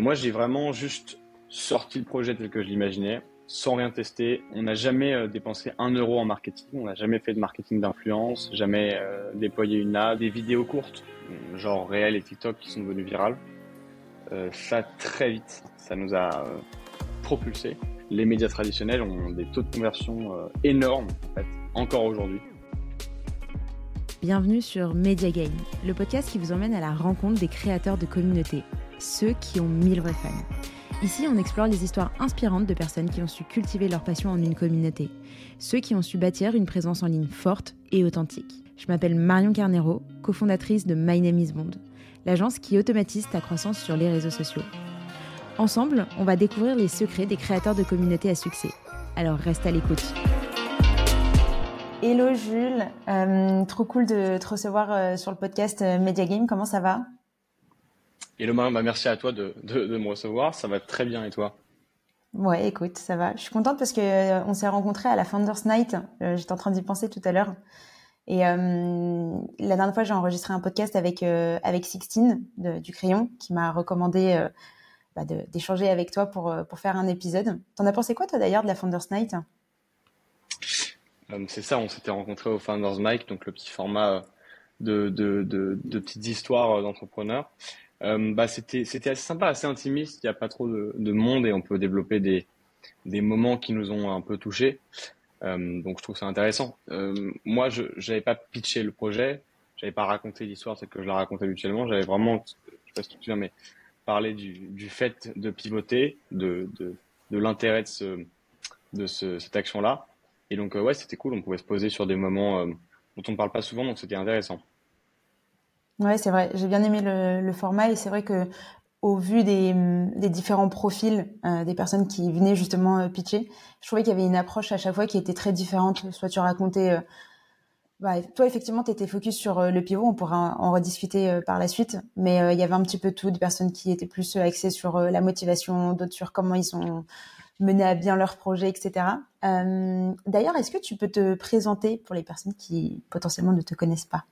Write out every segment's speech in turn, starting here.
moi, j'ai vraiment juste sorti le projet tel que je l'imaginais, sans rien tester. On n'a jamais dépensé un euro en marketing, on n'a jamais fait de marketing d'influence, jamais déployé une ad, des vidéos courtes, genre réel et TikTok qui sont devenues virales. ça très vite, ça nous a propulsé. Les médias traditionnels ont des taux de conversion énormes, en fait, encore aujourd'hui. Bienvenue sur Media Game, le podcast qui vous emmène à la rencontre des créateurs de communautés, ceux qui ont mille vrais fans. Ici, on explore les histoires inspirantes de personnes qui ont su cultiver leur passion en une communauté, ceux qui ont su bâtir une présence en ligne forte et authentique. Je m'appelle Marion Carnero, cofondatrice de My Name is Bond, l'agence qui automatise ta croissance sur les réseaux sociaux. Ensemble, on va découvrir les secrets des créateurs de communautés à succès. Alors reste à l'écoute. Hello Jules, euh, trop cool de te recevoir euh, sur le podcast euh, Media Game. Comment ça va? Hello Marion, bah, merci à toi de, me recevoir. Ça va très bien et toi? Ouais, écoute, ça va. Je suis contente parce que on s'est rencontrés à la Founders Night. J'étais en train d'y penser tout à l'heure. Et la dernière fois, j'ai enregistré un podcast avec avec Sixtine du Crayon qui m'a recommandé bah, d'échanger avec toi pour pour faire un épisode. T'en as pensé quoi toi d'ailleurs de la Founders Night? Euh, c'est ça, on s'était rencontrés au Founders Mike, donc le petit format de, de, petites histoires euh, d'entrepreneurs. Euh, bah, c'était c'était assez sympa, assez intimiste. Il n'y a pas trop de, monde et on peut développer des moments qui nous ont un peu touchés. donc je trouve ça intéressant. moi, je n'avais pas pitché le projet, j'avais pas raconté l'histoire telle que je la racontais habituellement. J'avais vraiment, je sais pas si tu te souviens, mais parlé du, fait de pivoter, de l'intérêt de ce de ce, cette action-là. Et donc, euh, ouais, c'était cool. On pouvait se poser sur des moments euh, dont on ne parle pas souvent, donc c'était intéressant. Ouais, c'est vrai. J'ai bien aimé le, format et c'est vrai que au vu des, différents profils euh, des personnes qui venaient justement pitcher, je trouvais qu'il y avait une approche à chaque fois qui était très différente. Soit tu racontais, bah, toi effectivement, tu étais focus sur le pivot, on pourra en rediscuter par la suite, mais il y avait un petit peu tout, des personnes qui étaient plus axées sur la motivation, d'autres sur comment ils ont mener à bien leur projet, etc. Euh, d'ailleurs, est-ce que tu peux te présenter pour les personnes qui potentiellement ne te connaissent pas?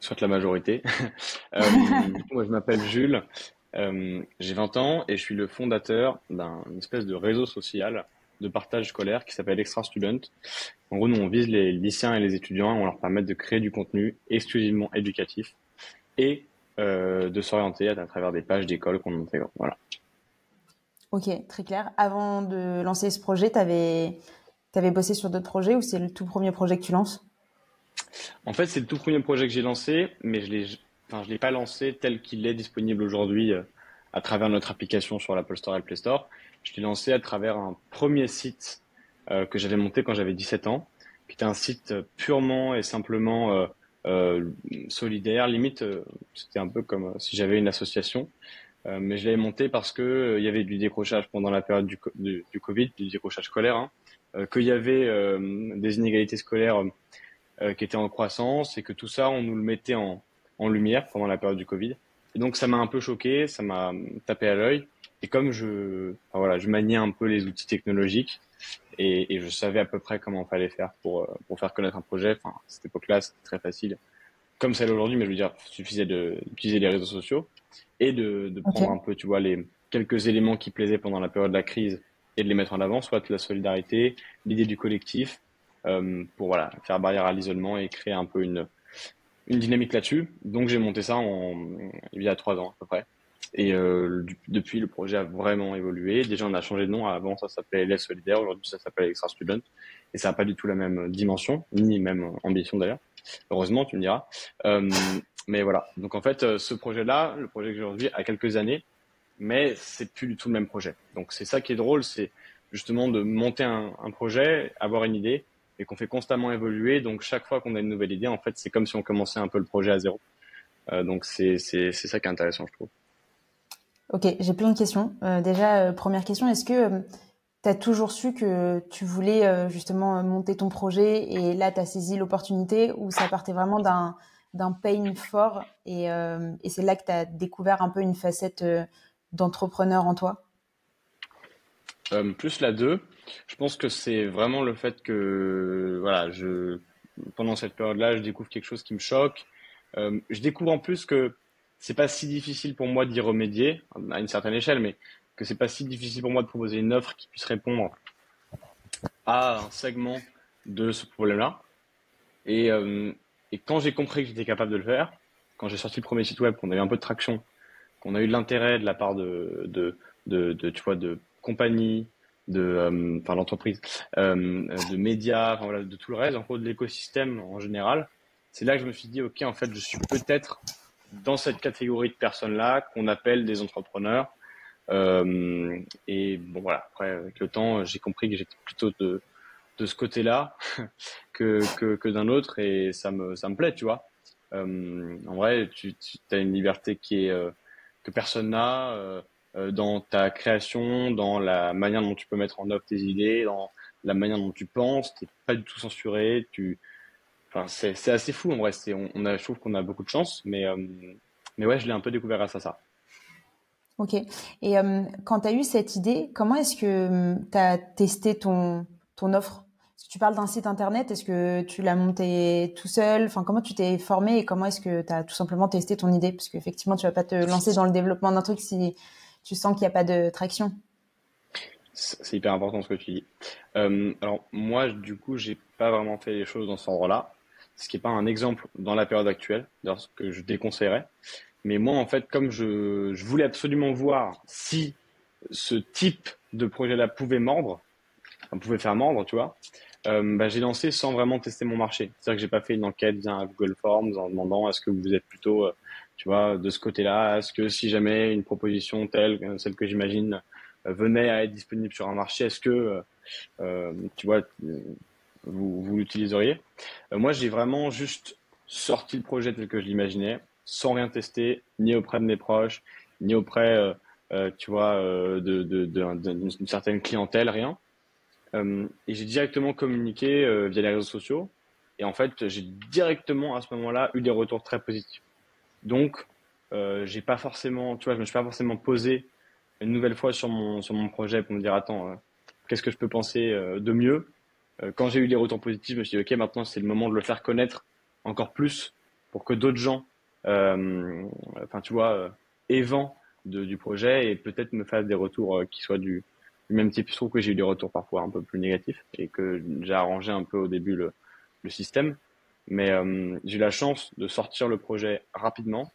Soit la majorité. euh, moi, je m'appelle Jules, euh, j'ai 20 ans et je suis le fondateur d'un espèce de réseau social de partage scolaire qui s'appelle Extra Student. En gros, nous, on vise les lycéens et les étudiants et on leur permet de créer du contenu exclusivement éducatif et euh, de s'orienter à, travers des pages d'école qu'on intègre. Voilà. Ok, très clair. Avant de lancer ce projet, tu avais, avais, bossé sur d'autres projets ou c'est le tout premier projet que tu lances? En fait, c'est le tout premier projet que j'ai lancé, mais je ne enfin, l'ai pas lancé tel qu'il est disponible aujourd'hui euh, à travers notre application sur l'Apple Store et le Play Store. Je l'ai lancé à travers un premier site euh, que j'avais monté quand j'avais 17 ans, qui était un site purement et simplement euh, solidaire. Limite, c'était un peu comme si j'avais une association. Euh, mais je l'avais monté parce que euh, il y avait du décrochage pendant la période du, du, Covid, du décrochage scolaire, hein, euh, qu'il y avait des inégalités scolaires qui étaient en croissance et que tout ça, on nous le mettait en, en lumière pendant la période du Covid. Et donc ça m'a un peu choqué, ça m'a tapé à l'œil. Et comme je, enfin, voilà, je maniais un peu les outils technologiques et, et, je savais à peu près comment fallait faire pour pour faire connaître un projet. Enfin, à cette époque-là, c'était très facile, comme celle aujourd'hui, mais je veux dire, il suffisait d'utiliser les réseaux sociaux et de, de prendre un peu, tu vois, les quelques éléments qui plaisaient pendant la période de la crise et de les mettre en avant, soit la solidarité, l'idée du collectif, euh, pour voilà faire barrière à l'isolement et créer un peu une une dynamique là-dessus. Donc j'ai monté ça en, il y a trois ans à peu près. Et euh, depuis, le projet a vraiment évolué. Déjà, on a changé de nom. Avant, ça s'appelait Les Solidaire. Aujourd'hui, ça s'appelle Extra Student. Et ça n'a pas du tout la même dimension, ni même ambition d'ailleurs. Heureusement, tu me diras. Euh, mais voilà. Donc en fait, euh, ce projet-là, le projet que j'ai aujourd'hui, a quelques années, mais c'est plus du tout le même projet. Donc c'est ça qui est drôle, c'est justement de monter un, projet, avoir une idée, et qu'on fait constamment évoluer. Donc chaque fois qu'on a une nouvelle idée, en fait, c'est comme si on commençait un peu le projet à zéro. Euh, donc c'est ça qui est intéressant, je trouve. Ok, j'ai plein de questions. Euh, déjà, euh, première question, est-ce que tu as toujours su que tu voulais justement monter ton projet et là, tu as saisi l'opportunité ou ça partait vraiment d'un d'un pain fort et, et c'est là que tu as découvert un peu une facette d'entrepreneur en toi? Plus la deux. Je pense que c'est vraiment le fait que voilà, je pendant cette période-là, je découvre quelque chose qui me choque. je découvre en plus que c'est pas si difficile pour moi d'y remédier à une certaine échelle, mais que c'est pas si difficile pour moi de proposer une offre qui puisse répondre à un segment de ce problème-là. Et, euh, quand j'ai compris que j'étais capable de le faire, quand j'ai sorti le premier site web, qu'on avait un peu de traction, qu'on a eu de l'intérêt de la part de, tu vois, de compagnies, de, euh, enfin l'entreprise, euh, de médias, voilà, de tout le reste, en gros de l'écosystème en général, c'est là que je me suis dit, ok, en fait, je suis peut-être dans cette catégorie de personnes-là qu'on appelle des entrepreneurs. Euh, et bon voilà, après avec le temps, j'ai compris que j'étais plutôt de de ce côté-là que que, que d'un autre et ça me ça me plaît, tu vois. Euh, en vrai, tu, tu as une liberté qui est euh, que personne n'a euh, dans ta création, dans la manière dont tu peux mettre en œuvre tes idées, dans la manière dont tu penses. T'es pas du tout censuré. Enfin, c'est assez fou en vrai. On, on je trouve qu'on a beaucoup de chance, mais, euh, mais ouais, je l'ai un peu découvert grâce à ça. Ok. Et euh, quand tu as eu cette idée, comment est-ce que tu as testé ton, ton offre? Tu parles d'un site internet, est-ce que tu l'as monté tout seul? Enfin, comment tu t'es formé et comment est-ce que tu as tout simplement testé ton idée? Parce qu'effectivement, tu vas pas te lancer dans le développement d'un truc si tu sens qu'il n'y a pas de traction. C'est hyper important ce que tu dis. Euh, alors moi, du coup, j'ai pas vraiment fait les choses dans ce ordre-là ce qui n'est pas un exemple dans la période actuelle, d'ailleurs ce que je déconseillerais. Mais moi, en fait, comme je, voulais absolument voir si ce type de projet-là pouvait mordre, pouvait faire mordre, tu vois, euh, bah, j'ai lancé sans vraiment tester mon marché. C'est-à-dire que j'ai pas fait une enquête via Google Forms en demandant est-ce que vous êtes plutôt, euh, tu vois, de ce côté-là, est-ce que si jamais une proposition telle, celle que j'imagine, euh, venait à être disponible sur un marché, est-ce que, euh, tu vois, vous, l'utiliseriez? Euh, moi, j'ai vraiment juste sorti le projet tel que je l'imaginais, sans rien tester, ni auprès de mes proches, ni auprès, euh, euh, tu vois, d'une certaine clientèle, rien. et j'ai directement communiqué via les réseaux sociaux. Et en fait, j'ai directement à ce moment-là eu des retours très positifs. Donc, euh, j'ai pas forcément, tu vois, je me suis pas forcément posé une nouvelle fois sur mon sur mon projet pour me dire attends, qu'est-ce que je peux penser de mieux? Euh, quand j'ai eu des retours positifs, je me suis dit, OK, maintenant, c'est le moment de le faire connaître encore plus pour que d'autres gens, euh, enfin, tu vois, euh, évent du projet et peut-être me fassent des retours euh, qui soient du, du, même type. Je trouve que j'ai eu des retours parfois un peu plus négatifs et que j'ai arrangé un peu au début le, le système. Mais euh, j'ai eu la chance de sortir le projet rapidement,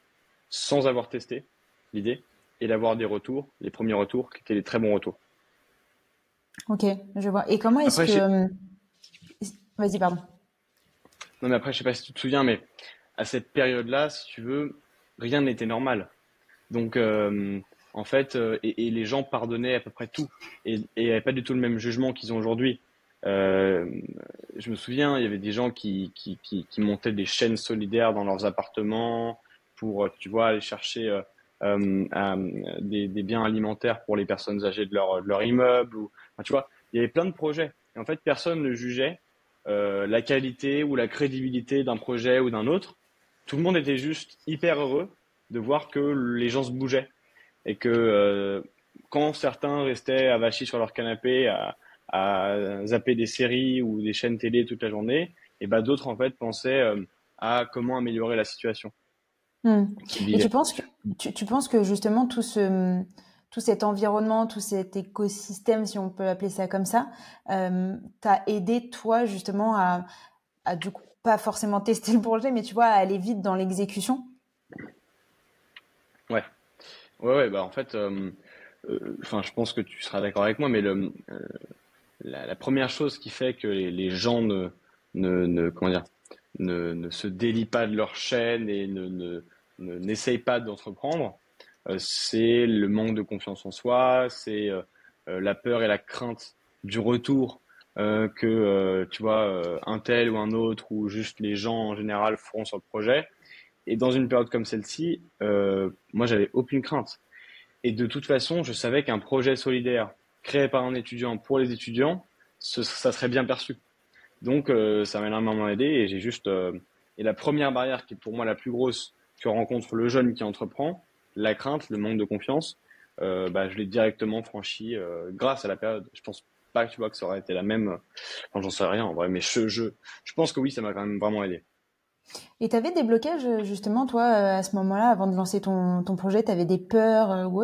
sans avoir testé l'idée, et d'avoir des retours, les premiers retours, qui étaient des très bons retours. Ok, je vois. Et comment est-ce que... Vas-y, pardon. Non, mais après, je sais pas si tu te souviens, mais à cette période-là, si tu veux, rien n'était normal. Donc, euh, en fait, euh, et, et, les gens pardonnaient à peu près tout et n'avaient pas du tout le même jugement qu'ils ont aujourd'hui. Euh, je me souviens, il y avait des gens qui, montaient des chaînes solidaires dans leurs appartements pour, tu vois, aller chercher euh, euh des, biens alimentaires pour les personnes âgées de leur, immeuble. Tu vois, il y avait plein de projets. Et en fait, personne ne jugeait euh, la qualité ou la crédibilité d'un projet ou d'un autre. Tout le monde était juste hyper heureux de voir que les gens se bougeaient et que euh, quand certains restaient avachis sur leur canapé à, à, zapper des séries ou des chaînes télé toute la journée, et ben d'autres en fait pensaient euh, à comment améliorer la situation. Hmm. Et tu penses que tu, tu penses que justement tout ce tout cet environnement, tout cet écosystème, si on peut appeler ça comme ça, euh, t'a aidé toi justement à, à, du coup pas forcément tester le projet, mais tu vois à aller vite dans l'exécution? Ouais, ouais, ouais. Bah en fait, euh, euh, je pense que tu seras d'accord avec moi, mais le, euh, la, première chose qui fait que les, gens ne, se délient pas de leur chaîne et ne, ne n'essayent pas d'entreprendre, euh, c'est le manque de confiance en soi, c'est euh, euh, la peur et la crainte du retour que tu vois un tel ou un autre ou juste les gens en général feront sur le projet. Et dans une période comme celle-ci, moi, j'avais aucune crainte. Et de toute façon, je savais qu'un projet solidaire créé par un étudiant pour les étudiants, ça serait bien perçu. Donc, euh, ça m'a énormément aidé. Et j'ai juste euh, et la première barrière qui est pour moi la plus grosse que rencontre le jeune qui entreprend, la crainte, le manque de confiance, euh, bah, je l'ai directement franchi grâce à la période. Je pense pas que tu vois que ça aurait été la même. Enfin, j'en sais rien en vrai, mais je, je, je pense que oui, ça m'a quand même vraiment aidé. Et tu avais des blocages, justement, toi, à ce moment-là, avant de lancer ton, ton projet, tu avais des peurs ou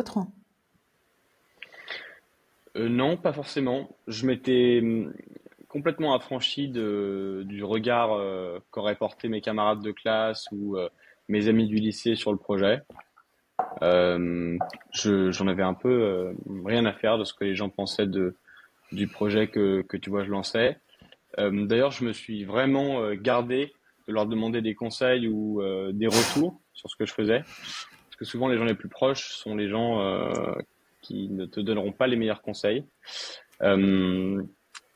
autres Non, pas forcément. Je m'étais hum, complètement affranchi du regard euh, qu'auraient porté mes camarades de classe ou euh, mes amis du lycée sur le projet. Euh, j'en avais un peu rien à faire de ce que les gens pensaient de, du projet que, que tu vois je lançais. D'ailleurs, je me suis vraiment gardé de leur demander des conseils ou des retours sur ce que je faisais. Parce que souvent, les gens les plus proches sont les gens qui ne te donneront pas les meilleurs conseils. Euh,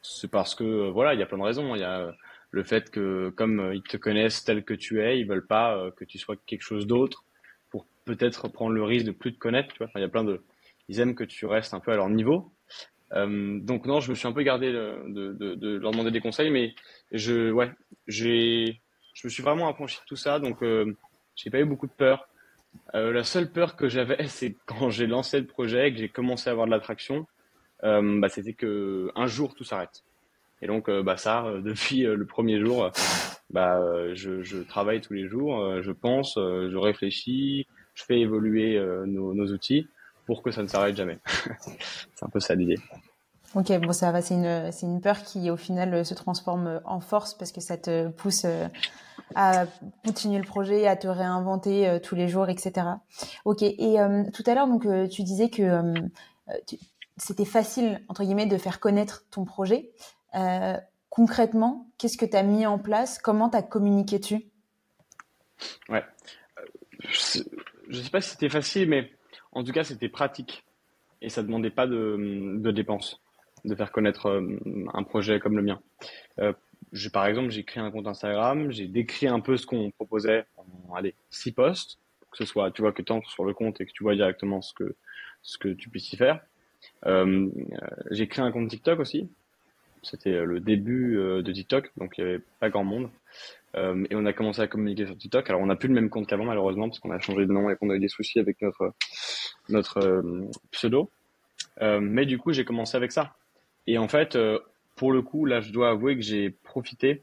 c'est parce que euh, voilà, il y a plein de raisons. Il y a euh, le fait que comme ils te connaissent tel que tu es, ils veulent pas que tu sois quelque chose d'autre pour peut-être prendre le risque de plus te connaître. Il y a plein de, ils aiment que tu restes un peu à leur niveau. Donc non, je me suis un peu gardé de, leur demander des conseils, mais je, ouais, j'ai, je me suis vraiment affranchi de tout ça, donc euh, j'ai pas eu beaucoup de peur. Euh, la seule peur que j'avais, c'est quand j'ai lancé le projet, que j'ai commencé à avoir de l'attraction, euh, bah, c'était que un jour tout s'arrête. Et donc euh, bah ça, depuis le premier jour, bah je, je, travaille tous les jours, je pense, je réfléchis, je fais évoluer nos, nos, outils pour que ça ne s'arrête jamais. c'est un peu ça l'idée. Ok, bon, ça va, c'est une, c'est une peur qui au final se transforme en force parce que ça te pousse à continuer le projet, à te réinventer tous les jours, etc. Ok, et tout à l'heure, donc tu disais que c'était facile, entre guillemets, de faire connaître ton projet. Euh, concrètement, qu'est-ce que tu as mis en place? Comment tu as communiqué dessus? Ouais. Euh, je ne sais pas si c'était facile, mais en tout cas, c'était pratique. Et ça ne demandait pas de, dépenses de faire connaître euh, un projet comme le mien. Par exemple, j'ai créé un compte Instagram, j'ai décrit un peu ce qu'on proposait en, allez, six posts, que ce soit, tu vois, que tu entres sur le compte et que tu vois directement ce que, ce que tu puisses y faire. Euh, j'ai créé un compte TikTok aussi. C'était euh, le début euh, de TikTok, donc il n'y avait pas grand monde. et on a commencé à communiquer sur TikTok. Alors on n'a plus le même compte qu'avant malheureusement parce qu'on a changé de nom et qu'on a eu des soucis avec notre notre pseudo. mais du coup j'ai commencé avec ça. Et en fait, pour le coup, là je dois avouer que j'ai profité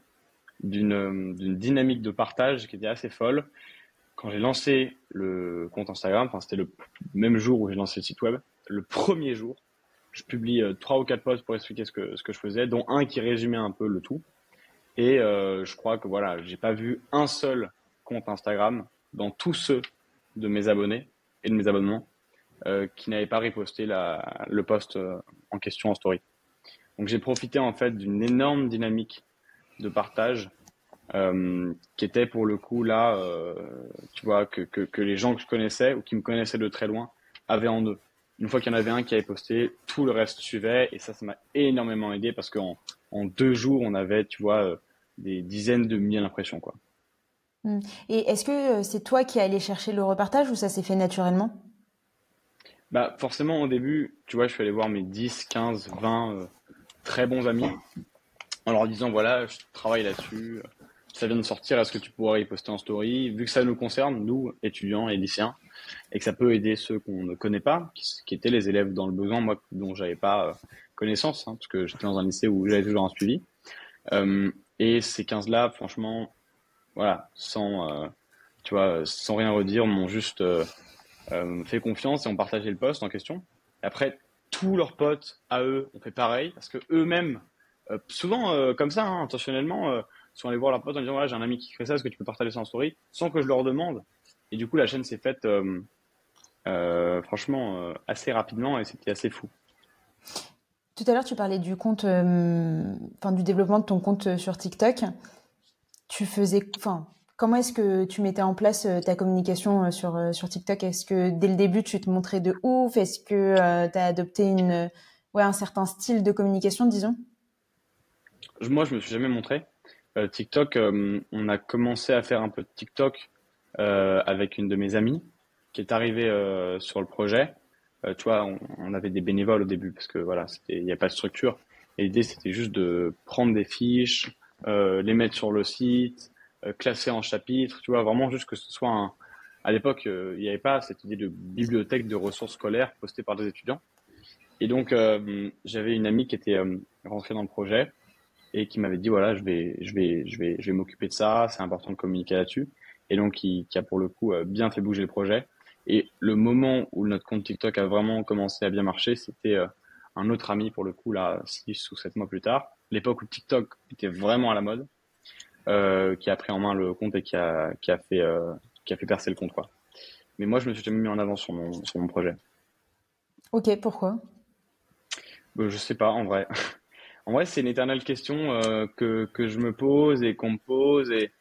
d'une d'une dynamique de partage qui était assez folle. Quand j'ai lancé le compte Instagram, enfin c'était le même jour où j'ai lancé le site web, le premier jour, je publie euh, trois ou quatre posts pour expliquer ce que, ce que je faisais, dont un qui résumait un peu le tout. Et euh, je crois que voilà, j'ai pas vu un seul compte Instagram dans tous ceux de mes abonnés et de mes abonnements euh, qui n'avaient pas reposté la, le post en question en story. Donc j'ai profité en fait d'une énorme dynamique de partage qui était pour le coup là, tu vois, que, que, que les gens que je connaissais ou qui me connaissaient de très loin avaient en eux une fois qu'il y en avait un qui avait posté, tout le reste suivait. Et ça, ça m'a énormément aidé parce qu'en en deux jours, on avait, tu vois, euh, des dizaines de milliers d'impressions, quoi. Hmm. Et est-ce que euh, c'est toi qui es allé chercher le repartage ou ça s'est fait naturellement? Bah, forcément, au début, tu vois, je suis allé voir mes 10, 15, 20 très bons amis en leur disant, voilà, je travaille là-dessus, ça vient de sortir, est-ce que tu pourrais y poster en story? Vu que ça nous concerne, nous, étudiants et lycéens, et que ça peut aider ceux qu'on ne connaît pas, qui, étaient les élèves dans le besoin, moi dont j'avais pas euh, connaissance, hein, parce que j'étais dans un lycée où j'avais toujours un suivi. Euh, et ces 15-là, franchement, voilà, sans, euh, tu vois, sans rien redire, m'ont juste fait confiance et ont partagé le poste en question. après, tous leurs potes à eux ont fait pareil, parce que eux-mêmes, souvent comme ça, hein, intentionnellement, sont allés voir leurs potes en disant voilà, j'ai un ami qui crée ça, est-ce que tu peux partager ça en story, sans que je leur demande. Et du coup, la chaîne s'est faite, euh, euh, franchement, euh, assez rapidement et c'était assez fou. Tout à l'heure, tu parlais du compte, enfin du développement de ton compte sur TikTok. Tu faisais, enfin, comment est-ce que tu mettais en place ta communication sur sur TikTok? Est-ce que dès le début, tu te montrais de ouf? Est-ce que tu as adopté une, ouais, un certain style de communication, disons? Moi, je me suis jamais montré. TikTok, on a commencé à faire un peu de TikTok euh, avec une de mes amies qui est arrivée euh, sur le projet. Euh, tu vois, on, avait des bénévoles au début parce que voilà, il n'y a pas de structure. L'idée, c'était juste de prendre des fiches, les mettre sur le site, classer en chapitres, tu vois, vraiment juste que ce soit un... À l'époque, il n'y avait pas cette idée de bibliothèque de ressources scolaires postée par des étudiants. Et donc, j'avais une amie qui était rentrée dans le projet et qui m'avait dit voilà, je vais, je vais, je vais, je vais m'occuper de ça. C'est important de communiquer là-dessus. Et donc, qui, qui, a pour le coup bien fait bouger le projet. Et le moment où notre compte TikTok a vraiment commencé à bien marcher, c'était un autre ami pour le coup là, six ou sept mois plus tard. L'époque où TikTok était vraiment à la mode, qui a pris en main le compte et qui a, qui a fait, qui a fait percer le compte quoi. Mais moi, je me suis jamais mis en avant sur mon, sur mon projet. Ok, pourquoi? Euh, Je sais pas, en vrai. en vrai, c'est une éternelle question euh, que, que je me pose et qu'on me pose. Et,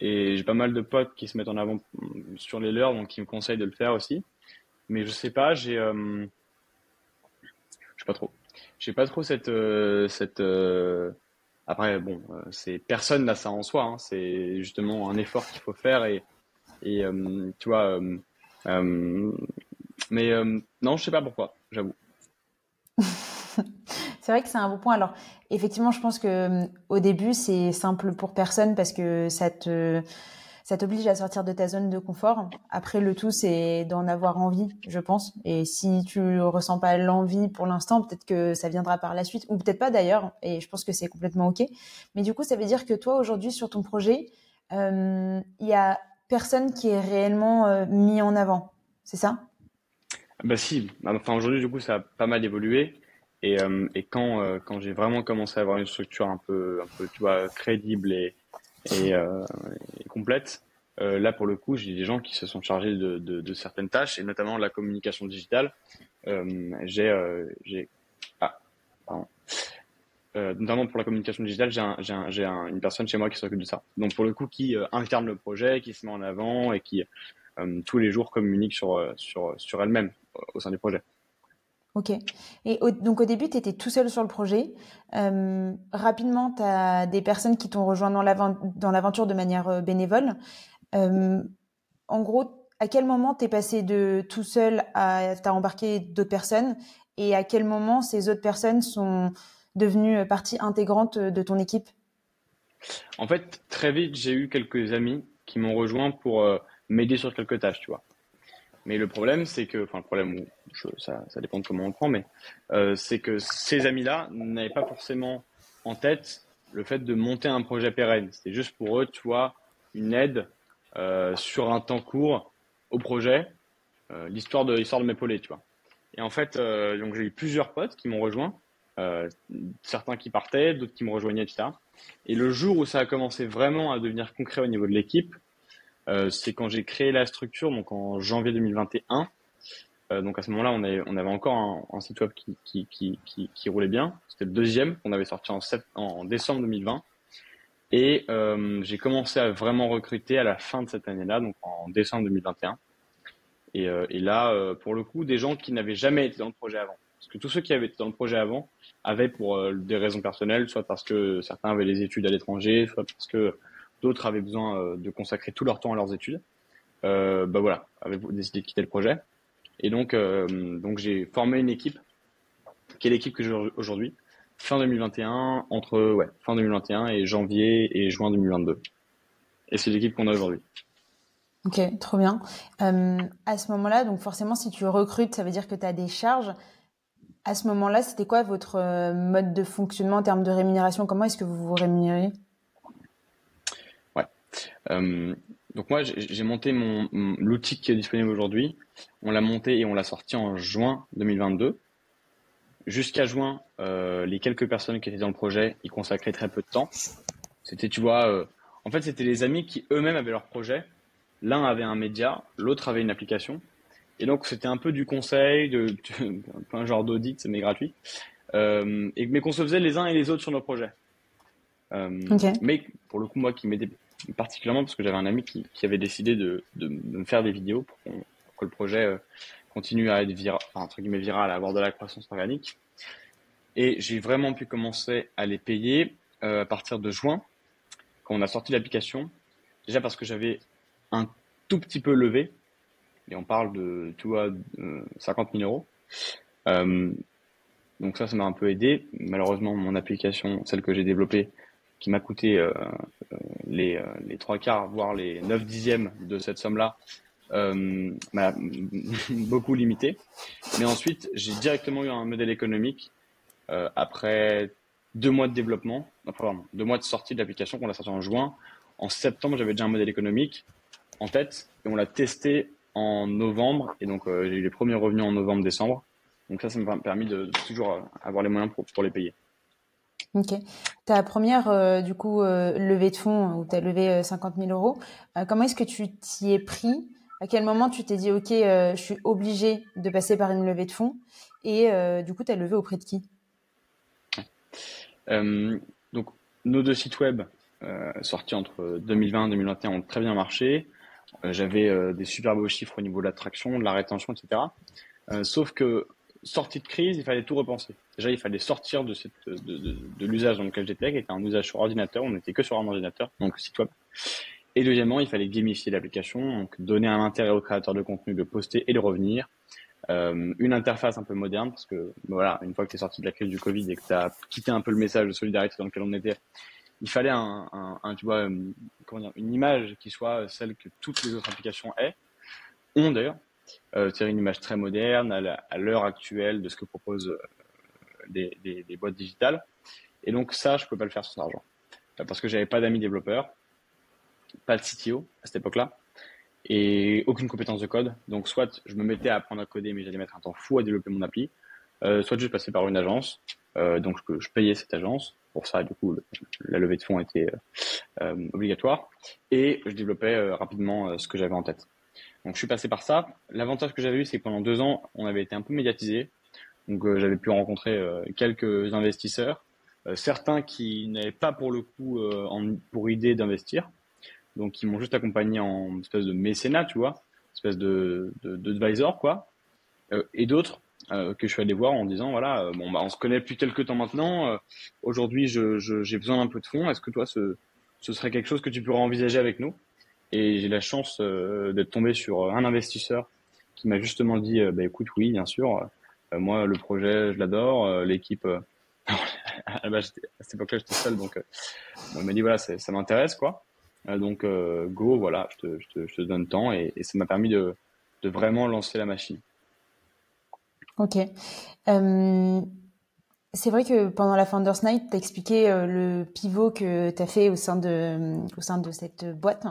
et j'ai pas mal de potes qui se mettent en avant sur les leurs, donc qui me conseillent de le faire aussi. Mais je sais pas, j'ai. Euh, je sais pas trop. J'ai pas trop cette. Euh, cette euh, Après, bon, c'est personne n'a ça en soi. Hein. C'est justement un effort qu'il faut faire. Et, et tu vois euh, mais euh, non, je sais pas pourquoi, j'avoue. c'est vrai que c'est un bon point. Alors, effectivement, je pense que euh, au début, c'est simple pour personne parce que ça te ça t'oblige à sortir de ta zone de confort. Après, le tout, c'est d'en avoir envie, je pense. Et si tu ressens pas l'envie pour l'instant, peut-être que ça viendra par la suite, ou peut-être pas d'ailleurs. Et je pense que c'est complètement ok. Mais du coup, ça veut dire que toi, aujourd'hui, sur ton projet, il y a personne qui est réellement euh, mis en avant, c'est ça? Bah si, enfin aujourd'hui du coup ça a pas mal évolué et, euh, et quand, euh, quand j'ai vraiment commencé à avoir une structure un peu, un peu tu vois, crédible et, et, complète, là pour le coup j'ai des gens qui se sont chargés de, de, de certaines tâches et notamment la communication digitale. j'ai, j'ai, ah, pardon. Euh, notamment pour la communication digitale, j'ai une personne chez moi qui s'occupe de ça. Donc pour le coup, qui euh, incarne le projet, qui se met en avant et qui euh, tous les jours communique sur, sur, sur elle-même au sein du projet. Ok. Et donc au début, tu étais tout seul sur le projet. rapidement, tu as des personnes qui t'ont rejoint dans l'aventure de manière bénévole. en gros, à quel moment tu es passé de tout seul à t'as embarqué d'autres personnes? Et à quel moment ces autres personnes sont devenu euh, partie intégrante euh, de ton équipe? En fait, très vite, j'ai eu quelques amis qui m'ont rejoint pour euh, m'aider sur quelques tâches, tu vois. Mais le problème, c'est que, enfin, le problème, ça, ça, dépend de comment on le prend, mais c'est que ces amis-là n'avaient pas forcément en tête le fait de monter un projet pérenne. C'était juste pour eux, tu vois, une aide sur un temps court au projet, l'histoire de l'histoire de m'épauler, tu vois. Et en fait, donc j'ai eu plusieurs potes qui m'ont rejoint euh, certains qui partaient, d'autres qui me rejoignaient, etc. Et le jour où ça a commencé vraiment à devenir concret au niveau de l'équipe, euh, c'est quand j'ai créé la structure, donc en janvier 2021. Euh, donc à ce moment-là, on avait, encore un, un site web qui, qui, qui, qui, qui roulait bien. C'était le deuxième qu'on avait sorti en, sept, en décembre 2020. Et euh, j'ai commencé à vraiment recruter à la fin de cette année-là, donc en décembre 2021. Et, euh, et là, euh, pour le coup, des gens qui n'avaient jamais été dans le projet avant. Parce que tous ceux qui avaient été dans le projet avant avaient pour euh, des raisons personnelles, soit parce que certains avaient des études à l'étranger, soit parce que d'autres avaient besoin euh, de consacrer tout leur temps à leurs études. Euh, bah voilà, avaient décidé de quitter le projet. Et donc, euh, donc j'ai formé une équipe, qui est l'équipe que j'ai aujourd'hui, fin 2021, entre ouais, fin 2021 et janvier et juin 2022. Et c'est l'équipe qu'on a aujourd'hui. Ok, trop bien. Euh, à ce moment-là, donc forcément, si tu recrutes, ça veut dire que tu as des charges. À ce moment-là, c'était quoi votre mode de fonctionnement en termes de rémunération? Comment est-ce que vous vous rémunérez? Donc moi, j'ai monté mon, l'outil qui est disponible aujourd'hui. On l'a monté et on l'a sorti en juin 2022. Jusqu'à juin, euh, les quelques personnes qui étaient dans le projet, ils consacraient très peu de temps. C'était, tu vois, euh, en fait, c'était les amis qui eux-mêmes avaient leur projet. L'un avait un média, l'autre avait une application. Et donc, c'était un peu du conseil, de, un genre d'audit, mais gratuit. Euh, et, mais qu'on se faisait les uns et les autres sur nos projets. Euh, Mais pour le coup, moi qui m'aidais particulièrement parce que j'avais un ami qui, avait décidé de, me faire des vidéos pour, que le projet euh, continue à être viral, à avoir de la croissance organique. Et j'ai vraiment pu commencer à les payer euh, à partir de juin, quand on a sorti l'application. Déjà parce que j'avais un tout petit peu levé, et on parle de, tu vois, 50 000 euros. Euh, donc ça, ça m'a un peu aidé. Malheureusement, mon application, celle que j'ai développée, qui m'a coûté les, euh, les trois quarts, voire les 9 dixièmes de cette somme-là, euh, m'a beaucoup limité. Mais ensuite, j'ai directement eu un modèle économique après deux mois de développement deux mois de sortie de l'application qu'on a sorti en juin. En septembre, j'avais déjà un modèle économique en tête et on l'a testé en novembre. Et donc, j'ai eu les premiers revenus en novembre-décembre. Donc ça, ça m'a permis de, toujours avoir les moyens pour les payer. Ok. Ta première, du coup, levée de fonds où tu as levé 50 000 euros, comment est-ce que tu t'y es pris? À quel moment tu t'es dit, OK, je suis obligé de passer par une levée de fonds? Et du coup, tu as levé auprès de qui? Donc, nos deux sites web sortis entre 2020 et 2021 ont très bien marché. J'avais des super beaux chiffres au niveau de l'attraction, de la rétention, etc. sauf que sortie de crise, il fallait tout repenser. Déjà, il fallait sortir de, de, de, de l'usage dans lequel j'étais, qui était un usage sur ordinateur. On n'était que sur un ordinateur, donc site web. Et deuxièmement, il fallait gamifier l'application, donc donner un intérêt aux créateurs de contenu de poster et de revenir. Euh, une interface un peu moderne, parce que voilà, une fois que tu es sorti de la crise du Covid et que tu as quitté un peu le message de solidarité dans lequel on était, il fallait un, un, un tu vois, euh, une image qui soit celle que toutes les autres applications aient, ont d'ailleurs, euh, c'est une image très moderne à l'heure actuelle de ce que proposent euh, des, boîtes digitales. Et donc ça, je ne pouvais pas le faire sans argent. Euh, parce que j'avais pas d'amis développeurs, pas de CTO à cette époque-là, et aucune compétence de code. Donc soit je me mettais à apprendre à coder, mais j'allais mettre un temps fou à développer mon appli, euh, soit je passais par une agence, donc je, payais cette agence. Pour ça, du coup, la levée de fonds était obligatoire, et je développais rapidement ce que j'avais en tête. Donc je suis passé par ça. L'avantage que j'avais eu, c'est que pendant deux ans, on avait été un peu médiatisé. Donc euh, j'avais pu rencontrer euh, quelques investisseurs, euh, certains qui n'avaient pas pour le coup pour idée d'investir, donc qui m'ont juste accompagné en espèce de mécénat, tu vois, espèce de d'advisor quoi, et d'autres que je suis allé voir en disant voilà bon bah on se connaît depuis quelques temps maintenant, aujourd'hui j'ai besoin d'un peu de fonds, est-ce que toi ce ce serait quelque chose que tu pourrais envisager avec nous? Et j'ai la chance euh, d'être tombé sur un investisseur qui m'a justement dit euh, bah, écoute, oui, bien sûr, euh, moi, le projet, je l'adore, l'équipe. à cette époque-là, j'étais seul, donc il m'a dit voilà, ça m'intéresse, quoi. donc, go, voilà, je te, je te, je te donne temps et, et ça m'a permis de, de vraiment lancer la machine. Ok. Euh, c'est vrai que pendant la Founders Night, tu as expliqué euh, le pivot que tu as fait au sein de, cette boîte.